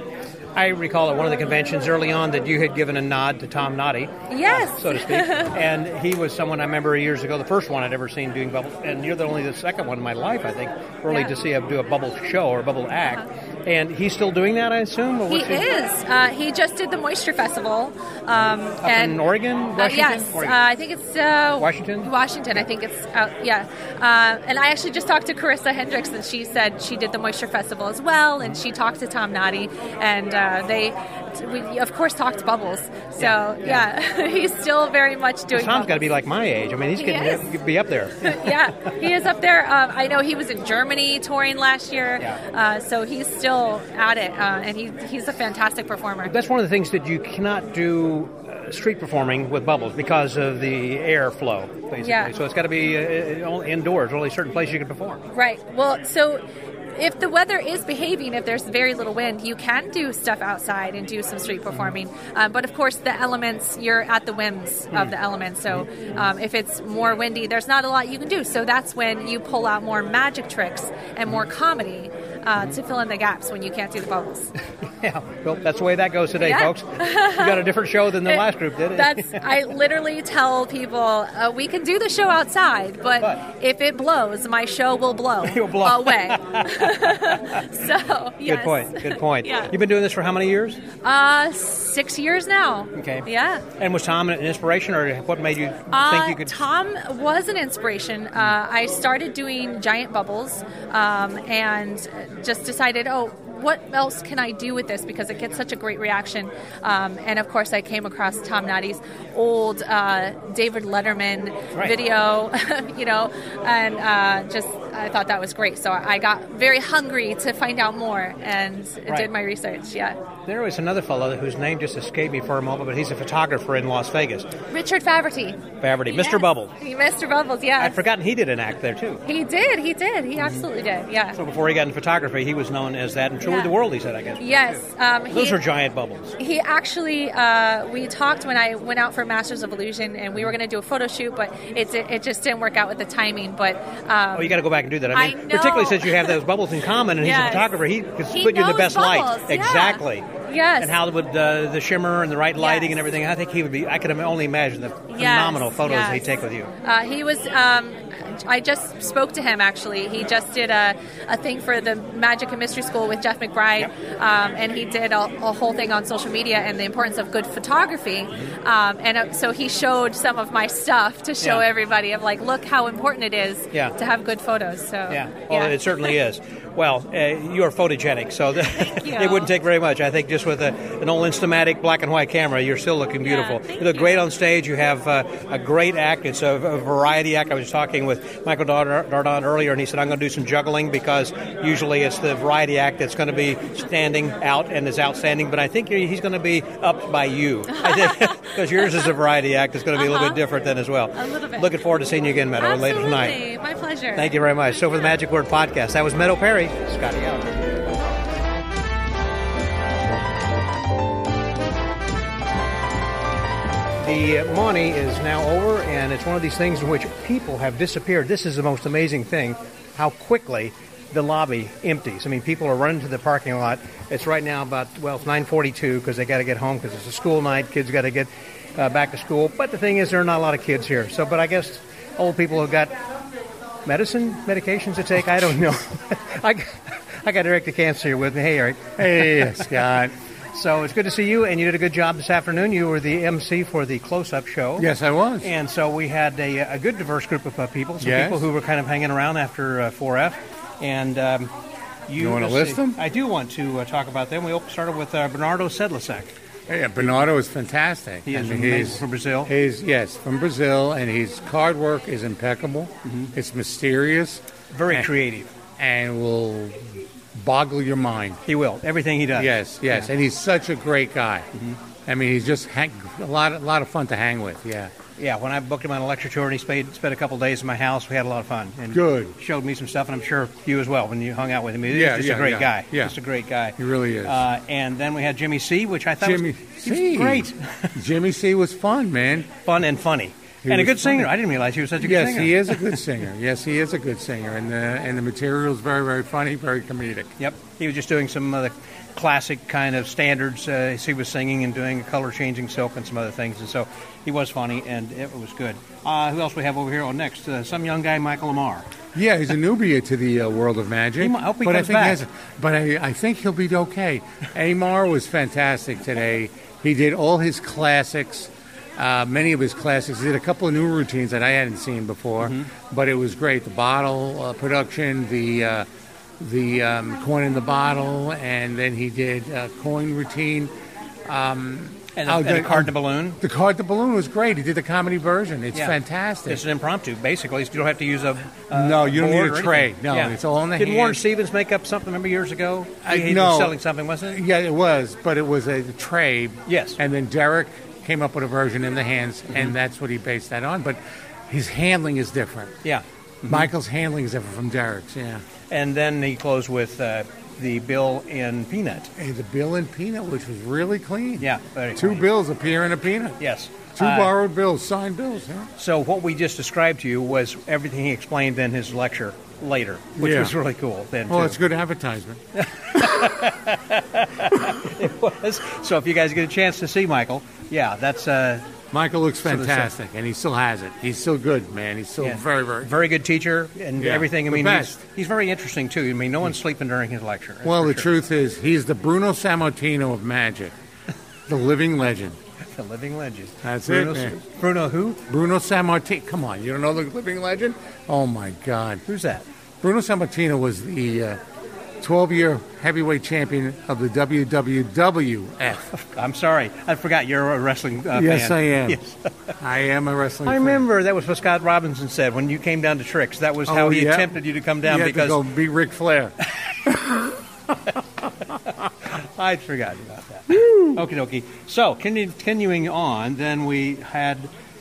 I recall at one of the conventions early on that you had given a nod to Tom Noddy. Yes. so to speak. and he was someone I remember years ago, the first one I'd ever seen doing bubbles, and you're the only the second one in my life, I think, really Yeah. to see him do a bubble show or a bubble act. And he's still doing that, I assume. Or He is. Uh, he just did the Moisture Festival. Um, Up and in Oregon, Uh, Washington? yes, uh, I think it's uh, Washington? Washington, I think it's out. Yeah, uh, and I actually just talked to Carisa Hendrix, and she said she did the Moisture Festival as well, and she talked to Tom Noddy, and uh, we of course talked to Bubbles. So yeah, he's still very much doing. Tom's got to be like my age. I mean, he's He getting is. to be up there. yeah, he is up there. Um, I know he was in Germany touring last year, uh, so he's still at it, uh, and he, he's a fantastic performer. That's one of the things that you cannot do uh, street performing with bubbles because of the airflow, basically. Yeah. So it's got to be uh, only indoors. Only certain places you can perform. Right. Well, so if the weather is behaving, if there's very little wind, you can do stuff outside and do some street performing. Um, but of course, the elements, you're at the whims of the elements. So um, if it's more windy, there's not a lot you can do. So that's when you pull out more magic tricks and more comedy uh, to fill in the gaps when you can't do the bubbles. Yeah. Well, that's the way that goes today, Yeah. folks. You got a different show than the last group did. It? That's I literally tell people uh, we can do the show outside, but, if it blows, my show will blow, blow. away. so yes. Good point. Good point. Yeah. You've been doing this for how many years? Uh, six years now. Okay. Yeah. And was Tom an inspiration, or what made you Uh, think you could? Tom was an inspiration. Uh, I started doing giant bubbles um, and just decided, oh, what else can I do with this? Because it gets such a great reaction. Um, and of course, I came across Tom Noddy's old uh, David Letterman Right. video, you know, and uh, just I thought that was great. So I got very hungry to find out more and Right. did my research. Yeah. There was another fellow whose name just escaped me for a moment, but he's a photographer in Las Vegas. Richard Faverty. Faverty, Mr. Bubble. Mr. Bubbles, yeah. I'd forgotten he did an act there too. He did, he did. He absolutely did, yeah. So before he got in photography, he was known as that and toured Yeah. the world. He said, I guess. Yes. Um, Those he, are giant bubbles. He actually, uh, we talked when I went out for Masters of Illusion, and we were going to do a photo shoot, but it, it just didn't work out with the timing. But um, Oh, you got to go back and do that. I mean, I know. particularly since you have those bubbles in common, and he's a photographer, he could He put you in the best bubbles, light. yeah. Exactly. Yes. And how would uh, the shimmer and the right lighting Yes. and everything? I think he would be. I could only imagine the Yes, phenomenal photos yes. he'd take with you. Uh, he was. Um, I just spoke to him actually. He just did a, a thing for the Magic and Mystery School with Jeff McBride, um, and he did a, a whole thing on social media and the importance of good photography. Um, and uh, so he showed some of my stuff to show Yeah. everybody of like, look how important it is Yeah. to have good photos. So Yeah, well, it certainly is. Well, uh, you are photogenic, so you. it wouldn't take very much. I think just with a, an old Instamatic black and white camera, you're still looking beautiful. you look great on stage. You have uh, a great act. It's a, a variety act. I was talking with Michael Dardant Dardant earlier, and he said, I'm going to do some juggling because usually it's the variety act that's going to be standing out and is outstanding, but I think he's going to be upped by you. Because yours is a variety act. It's going to be a little bit different then as well. Uh-huh. A little bit. Looking forward to seeing you again, Meadow, later tonight. My pleasure. Thank you very much. So for the Magic Word Podcast, that was Meadow Perry. Scotty out. The MAWNY is now over, and it's one of these things in which people have disappeared. This is the most amazing thing, how quickly the lobby empties. I mean, people are running to the parking lot. It's right now about, well, it's 942 because they got to get home because it's a school night. Kids got to get uh, back to school. But the thing is, there are not a lot of kids here. So, but I guess old people have got medicine, medications to take. I don't know. I, I got Eric DeCamps here with me. Hey, Eric. Hey, Scott. So it's good to see you, and you did a good job this afternoon. You were the MC for the close-up show. Yes, I was. And so we had a, a good diverse group of uh, people. Some Yes. people who were kind of hanging around after uh, 4F. And um, you, You wanna list see. them? I do want to uh, talk about them. We started with uh, Bernardo Sedlacek. Yeah, Bernardo is fantastic. He is he's- from Brazil. He's yes from Brazil, and his card work is impeccable. Mm-hmm. It's mysterious. Very and- creative, and will boggle your mind. He will everything he does. Yes, yes, Yeah. Mm-hmm. and he's such a great guy. I mean, he's just hang, a lot, a lot of fun to hang with. Yeah. Yeah, when I booked him on a lecture tour and he spent, spent a couple days in my house, we had a lot of fun. And Good. Showed me some stuff, and I'm sure you as well when you hung out with him. He's Yeah, just yeah, a great yeah, guy. yeah. Just a great guy. He really is. Uh, and then we had Jimmy C, which I thought Jimmy was, he was C. great. Jimmy C was fun, man. Fun and funny. And a good singer. I didn't realize he was such a good yes, singer. Yes, he is a good singer. Yes, he is a good singer, and the and the material is very very funny, very comedic. Yep. He was just doing some of the classic kind of standards. Uh, he was singing and doing color changing silk and some other things, and so he was funny and it was good. Uh, who else we have over here? Oh, next, uh, some young guy, Michael Ammar. Yeah, he's a newbie to the uh, world of magic. He might- I hope he but comes I think back. has- but I, I think he'll be okay. Ammar was fantastic today. He did all his classics, uh, many of his classics. He did a couple of new routines that I hadn't seen before, Mm-hmm. but it was great. The bottle uh, production, the uh, the um, coin in the bottle, and then he did a coin routine. Um, And the- oh, and the the- card to balloon? The card the balloon was great. He did the comedy version. It's Yeah. fantastic. It's an impromptu, basically. You don't have to use a. Uh, No, you don't need a tray. No, it's all in the Didn't Warren. Stevens make up something? Remember years ago? I- he, he no. was selling something, wasn't it? Yeah, it was, but it was a tray. Yes. And then Derek came up with a version in the hands, Mm-hmm. and that's what he based that on. But his handling is different. Yeah. Michael's handling is different from Derek's. Yeah. And then he closed with uh, the bill in peanut. Hey, the bill in peanut, which was really clean. Yeah, Two clean. bills appear in a peanut. Yes. Two Uh, borrowed bills, signed bills. Huh? So what we just described to you was everything he explained in his lecture later, which Yeah. was really cool. Then Well, too. it's good advertisement. it was. So if you guys get a chance to see Michael, yeah, that's uh, Michael looks fantastic, and he still has it. He's still good, man. He's still yeah, very, very. very good teacher and Yeah, everything. I mean, he's, he's very interesting too. I mean, no one's sleeping during his lecture. Well, the sure. truth is, he's the Bruno Sammartino of magic, the living legend. the living legend. That's Bruno, it, man. Bruno who? Bruno Sammartino. Come on, you don't know the living legend? Oh my God, Who's that? Bruno Sammartino was the uh, 12-year heavyweight champion of the WWWF. I'm sorry, I forgot you're a wrestling uh, yes, fan. I am. Yes. I am a wrestling. I fan. remember that was what Scott Robinson said when you came down to Tricks. That was how Oh, he yeah. attempted you to come down because to go beat Ric Flair. I'd forgotten about that. Okie dokie. So, continuing on, then we had,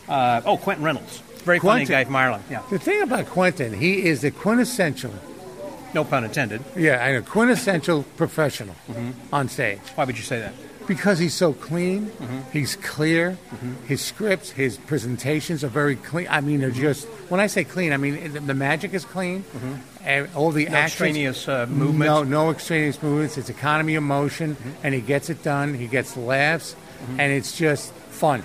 uh, oh, Quentin Reynolds. Very funny guy from Ireland. Yeah. The thing about Quentin, he is the quintessential. No pun intended. Yeah, I know quintessential professional on stage. Why would you say that? Because he's so clean, Mm-hmm. he's clear, his scripts, his presentations are very clean. I mean, they're just, when I say clean, I mean the, the magic is clean, and all the Mm-hmm. No actions- extraneous, uh, movements? No, no extraneous movements. It's economy of motion, Mm-hmm. and he gets it done. He gets laughs, and it's just fun.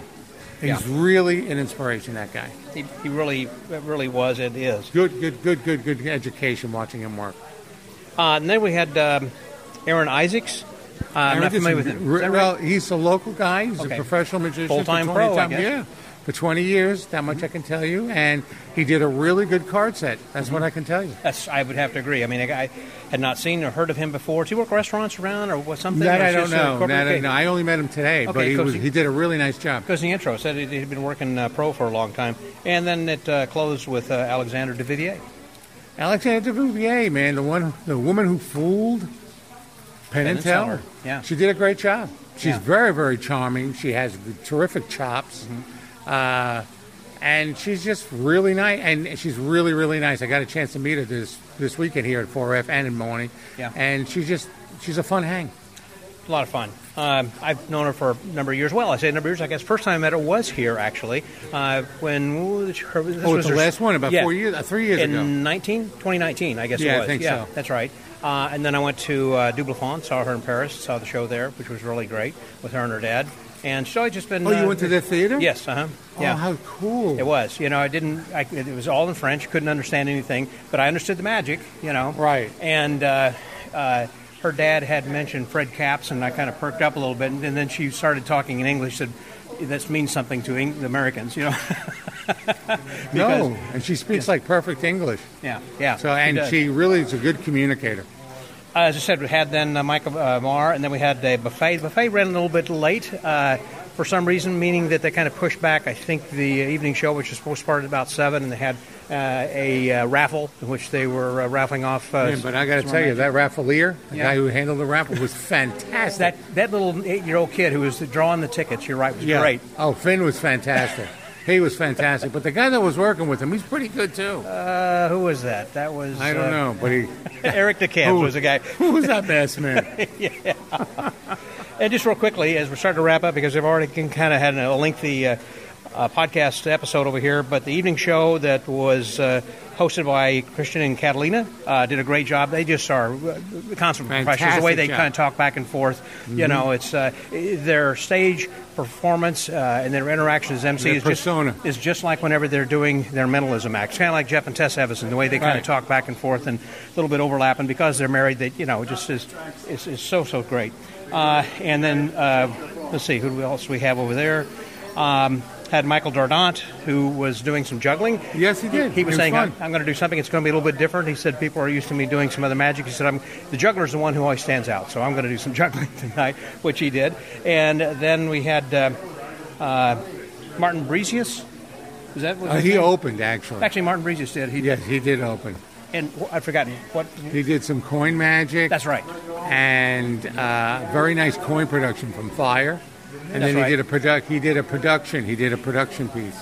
He's Yeah. really an inspiration, that guy. He, he really, really was and is. Good, good, good, good, good education watching him work. Uh, and then we had um, Aaron Isaacs. Uh, I'm not familiar with him. Well, right? he's a local guy. He's Okay. a professional magician. Full-time 20 pro, time-. Yeah, for 20 years. That much I can tell you. And he did a really good card set. That's what I can tell you. That's, I would have to agree. I mean, I, I had not seen or heard of him before. Does he work restaurants around or what, something? That Or I don't know. That I, no, I only met him today, but Okay, he, was, he- he did a really nice job. Because the intro said he- he'd been working uh, pro for a long time. And then it uh, closed with uh, Alexander de Vivier. Alexandra Duvivier, man, the one, the woman who fooled Penn, and Teller. Yeah. She did a great job. She's Yeah. very, very charming. She has terrific chops. Mm-hmm. Uh, and she's just really nice. And she's really, really nice. I got a chance to meet her this, this weekend here at 4F and in Morning. Yeah. And she's just, she's a fun hang. A lot of fun. Um, I've known her for a number of years. Well, I say a number of years. I guess first time I met her was here actually. Uh, when ooh, her, this Oh, was the her- last one, about yeah. four years- uh, three years in ago. 19, 2019, I guess Yeah, it I was. think yeah, so. that's right. Uh, and then I went to uh, Double Fond, saw her in Paris, saw the show there, which was really great with her and her dad. And she's always just been. Oh, you uh, went to the theater? Yes. Uh huh. Oh, Yeah. how cool. It was. You know, I didn't. I, it was all in French. Couldn't understand anything, but I understood the magic. You know. Right. And uh, uh, her dad had mentioned Fred Kaps, and I kind of perked up a little bit. And, then she started talking in English. Said, "That means something to Eng- the Americans." You know. Because- no, and she speaks like perfect English. Yeah. Yeah. So, and does. she really is a good communicator. Uh, as I said, we had then uh, Michael uh, Marr, and then we had a buffet. The buffet ran a little bit late uh, for some reason, meaning that they kind of pushed back. I think the evening show, which was supposed to start at about seven, and they had uh, a uh, raffle in which they were uh, raffling off. Uh, but I got to tell you, magic. that raffleier, the Yeah. guy who handled the raffle, was fantastic. that that little eight-year-old kid who was drawing the tickets, you're right, was yeah. great. Oh, Finn was fantastic. He was fantastic. But the guy that was working with him, he's pretty good too. Uh, who was that? That was I don't uh, know, but he. Eric DeCamp Who- was the guy. Who was that masked man? yeah. And just real quickly, as we're starting to wrap up, because we've already kind of had a lengthy uh, uh, podcast episode over here, but the evening show that was uh, hosted by Christian and Katalina uh, did a great job. They just are uh, constant professionals. The way they job. kind of talk back and forth, you Mhm. know, it's uh, their stage performance uh, and their interaction as MC is persona. just is just like whenever they're doing their mentalism acts, kind of like Jeff and Tess Evason, the way they kind Right. of talk back and forth and a little bit overlapping because they're married. They you know it just is is, is so so great. Uh, and then uh, let's see who else we have over there. Um, had Michael Dardant, who was doing some juggling. Yes, he did. He was It was saying, fun. I'm, I'm going to do something. It's going to be a little bit different. He said, people are used to me doing some other magic. He said, I'm the juggler's the one who always stands out, so I'm going to do some juggling tonight, which he did. And then we had uh, uh, Martin Braessas. Is that what Uh, he name? opened actually. Actually, Martin Braessas did. He yes, he did open. And I've forgotten what. He did some coin magic. That's right. And uh, very nice coin production from Fire. And That's then he right. did a product. He did a production. He did a production piece.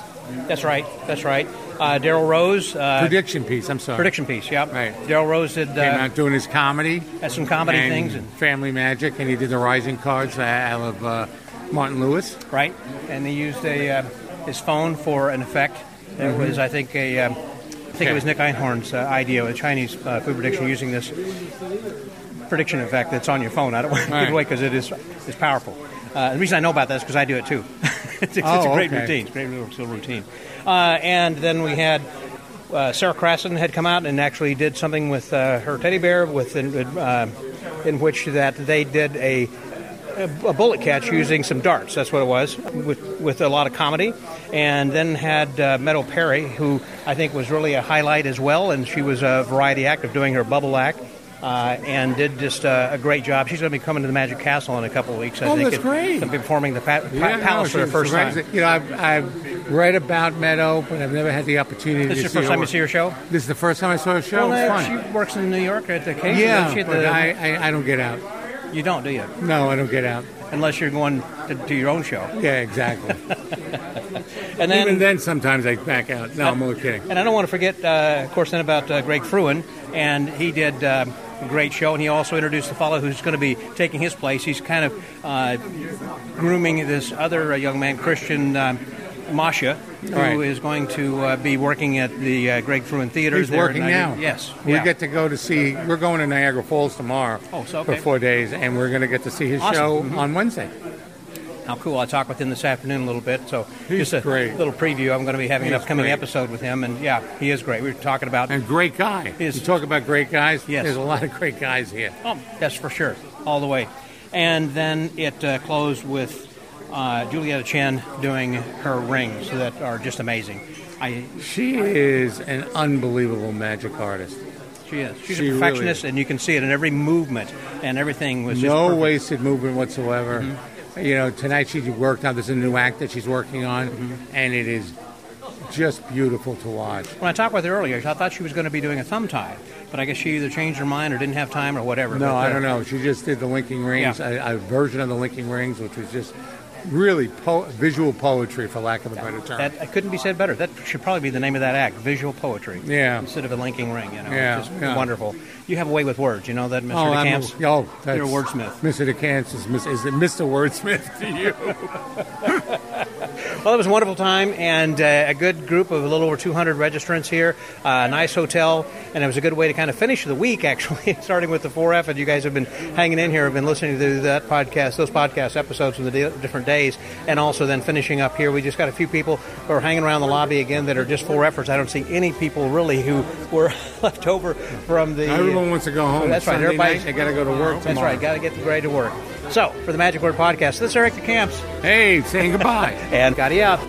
That's right. That's right. Uh, Darryl Rose. Uh, prediction piece. I'm sorry. Prediction piece. Yeah. Right. Darryl Rose did. Uh, Came out doing his comedy. Had some comedy and things and- family magic, and he did the rising cards uh, out of uh, Martin Lewis. Right. And he used a uh, his phone for an effect. That Mhm. was, I think, a. Um, I think it was Nick Einhorn's uh, idea, a Chinese uh, food prediction using this prediction effect that's on your phone. I don't want to give it away because it is is powerful. Uh, the reason I know about that is because I do it too. it's, it's Oh, a great okay. routine. It's a great little routine. Uh, and then we had uh, Sara Crasson had come out and actually did something with uh, her teddy bear, with uh, in which that they did a a bullet catch using some darts. That's what it was, with, with a lot of comedy. And then had uh, Meadow Perry, who I think was really a highlight as well. And she was a variety act of doing her bubble act. Uh, and did just uh, a great job. She's going to be coming to the Magic Castle in a couple of weeks. I Oh, think. that's and great. Be performing the pa- pa- Yeah, Palace no, for the first time. You know, I've, I've read about Meadow, but I've never had the opportunity This is the first time you see her show? This is the first time I saw her show. Well, uh, fun. she works in New York at the case. yeah, at but I, I, I don't get out. You don't, do you? No, I don't get out. Unless you're going to, to your own show. Yeah, exactly. And then, Even then, sometimes I back out. No, I'm only kidding. And I don't want to forget, uh, of course, then about uh, Greg Frewin, and he did uh, great show, and he also introduced the fellow who's going to be taking his place. He's kind of uh, grooming this other uh, young man, Christian um, Mocia, who is Right. going to uh, be working at the uh, Greg Frewin Theater. He's there working now. Yes. We yeah. get to go to see. We're going to Niagara Falls tomorrow. Oh, so, okay. for four days, and we're going to get to see his Awesome. show Mhm. on Wednesday. How cool! I talked with him this afternoon a little bit, so He's just a great. little preview. I'm going to be having an upcoming great. episode with him, and yeah, he is great. We were talking about and great guy. Is- you talk about great guys. Yes. there's a lot of great guys here. Oh, that's for sure, all the way. And then it uh, closed with uh, Juliana Chen doing her rings that are just amazing. I She is an unbelievable magic artist. she is. She's She a really perfectionist, and you can see it in every movement, and everything was no wasted movement whatsoever. Mm-hmm. You know, tonight she worked on. A new act that she's working on, Mm-hmm. and it is just beautiful to watch. When I talked with her earlier, I thought she was going to be doing a thumb tie, but I guess she either changed her mind or didn't have time or whatever. No, But, I uh, don't know. She just did the linking rings, Yeah. a, a version of the linking rings, which was just really po- visual poetry, for lack of a better term. That it couldn't be said better. That should probably be the name of that act: visual poetry. Yeah. Instead of a linking ring, you know. Yeah, Just yeah. wonderful. You have a way with words. You know that, Mr. Oh, I'm a- oh, that's, You're a wordsmith. Mr. DeCamps is, is it Mr. Wordsmith to you? Well, it was a wonderful time and uh, a good group of a little over 200 registrants here. Uh, nice hotel, and it was a good way to kind of finish the week, actually, starting with the 4F. And you guys have been hanging in here, have been listening to that podcast, those podcast episodes from the di- different days, and also then finishing up here. We just got a few people who are hanging around the lobby again that are just 4Fers. I don't see any people really who were left over from the. Everyone wants to go home. That's right. Sunday Everybody's night, they gotta go to oh, work That's tomorrow. right. Got to get ready to work. So, for the Magic Word Podcast, this is Eric DeCamps. Hey, saying goodbye. and Scotty out.